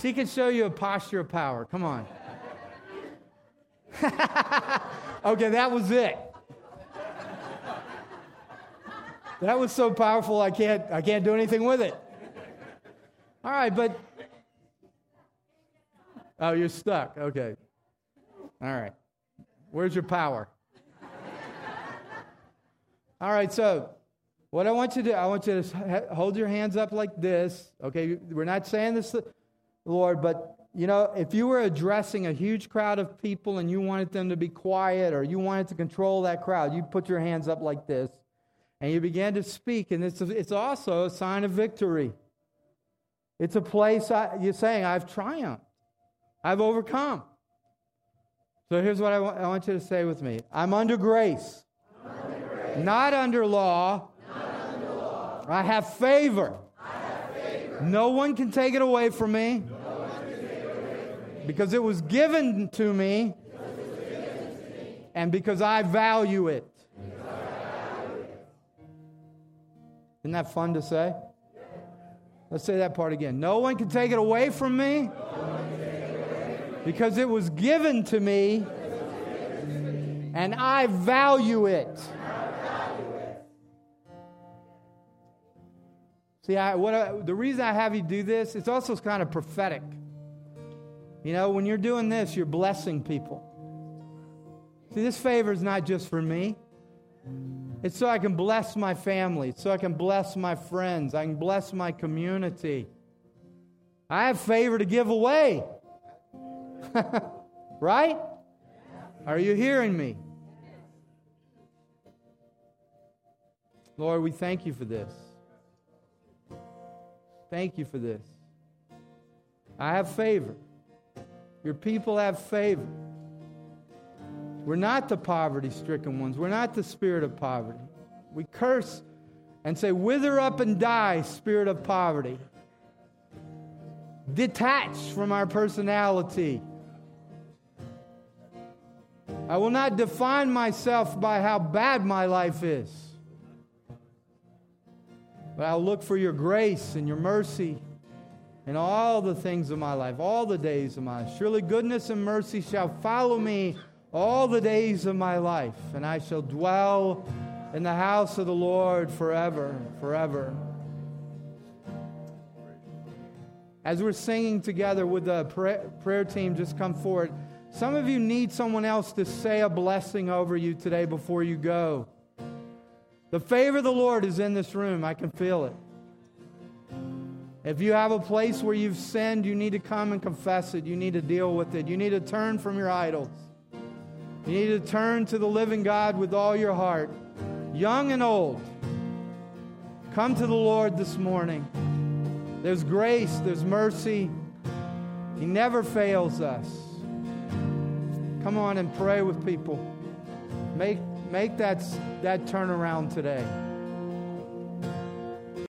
She can show you a posture of power. Come on. okay, that was it. That was so powerful I can't I can't do anything with it. All right, but Oh, you're stuck. Okay. All right. Where's your power? All right, so what I want you to do, I want you to hold your hands up like this. Okay, we're not saying this, Lord, but you know, if you were addressing a huge crowd of people and you wanted them to be quiet or you wanted to control that crowd, you put your hands up like this and you began to speak, and it's, it's also a sign of victory. It's a place I, you're saying, I've triumphed, I've overcome. So here's what I want, I want you to say with me I'm under grace, under grace. Not, under law. not under law. I have favor. No one can take it away from me. Because it was given to me, and because I value it. Isn't that fun to say? Let's say that part again. No one can take it away from me because it was given to me and I value it. See, I, what I, the reason I have you do this, it's also kind of prophetic. You know, when you're doing this, you're blessing people. See, this favor is not just for me. It's so I can bless my family, so I can bless my friends, I can bless my community. I have favor to give away. right? Are you hearing me? Lord, we thank you for this. Thank you for this. I have favor. Your people have favor. We're not the poverty stricken ones. We're not the spirit of poverty. We curse and say, Wither up and die, spirit of poverty. Detach from our personality. I will not define myself by how bad my life is, but I'll look for your grace and your mercy in all the things of my life, all the days of my life. Surely goodness and mercy shall follow me all the days of my life, and I shall dwell in the house of the Lord forever, forever. As we're singing together with the prayer team, just come forward. Some of you need someone else to say a blessing over you today before you go. The favor of the Lord is in this room. I can feel it. If you have a place where you've sinned, you need to come and confess it. You need to deal with it. You need to turn from your idols. You need to turn to the living God with all your heart, young and old. Come to the Lord this morning. There's grace, there's mercy. He never fails us. Come on and pray with people. Make, make that, that turnaround today.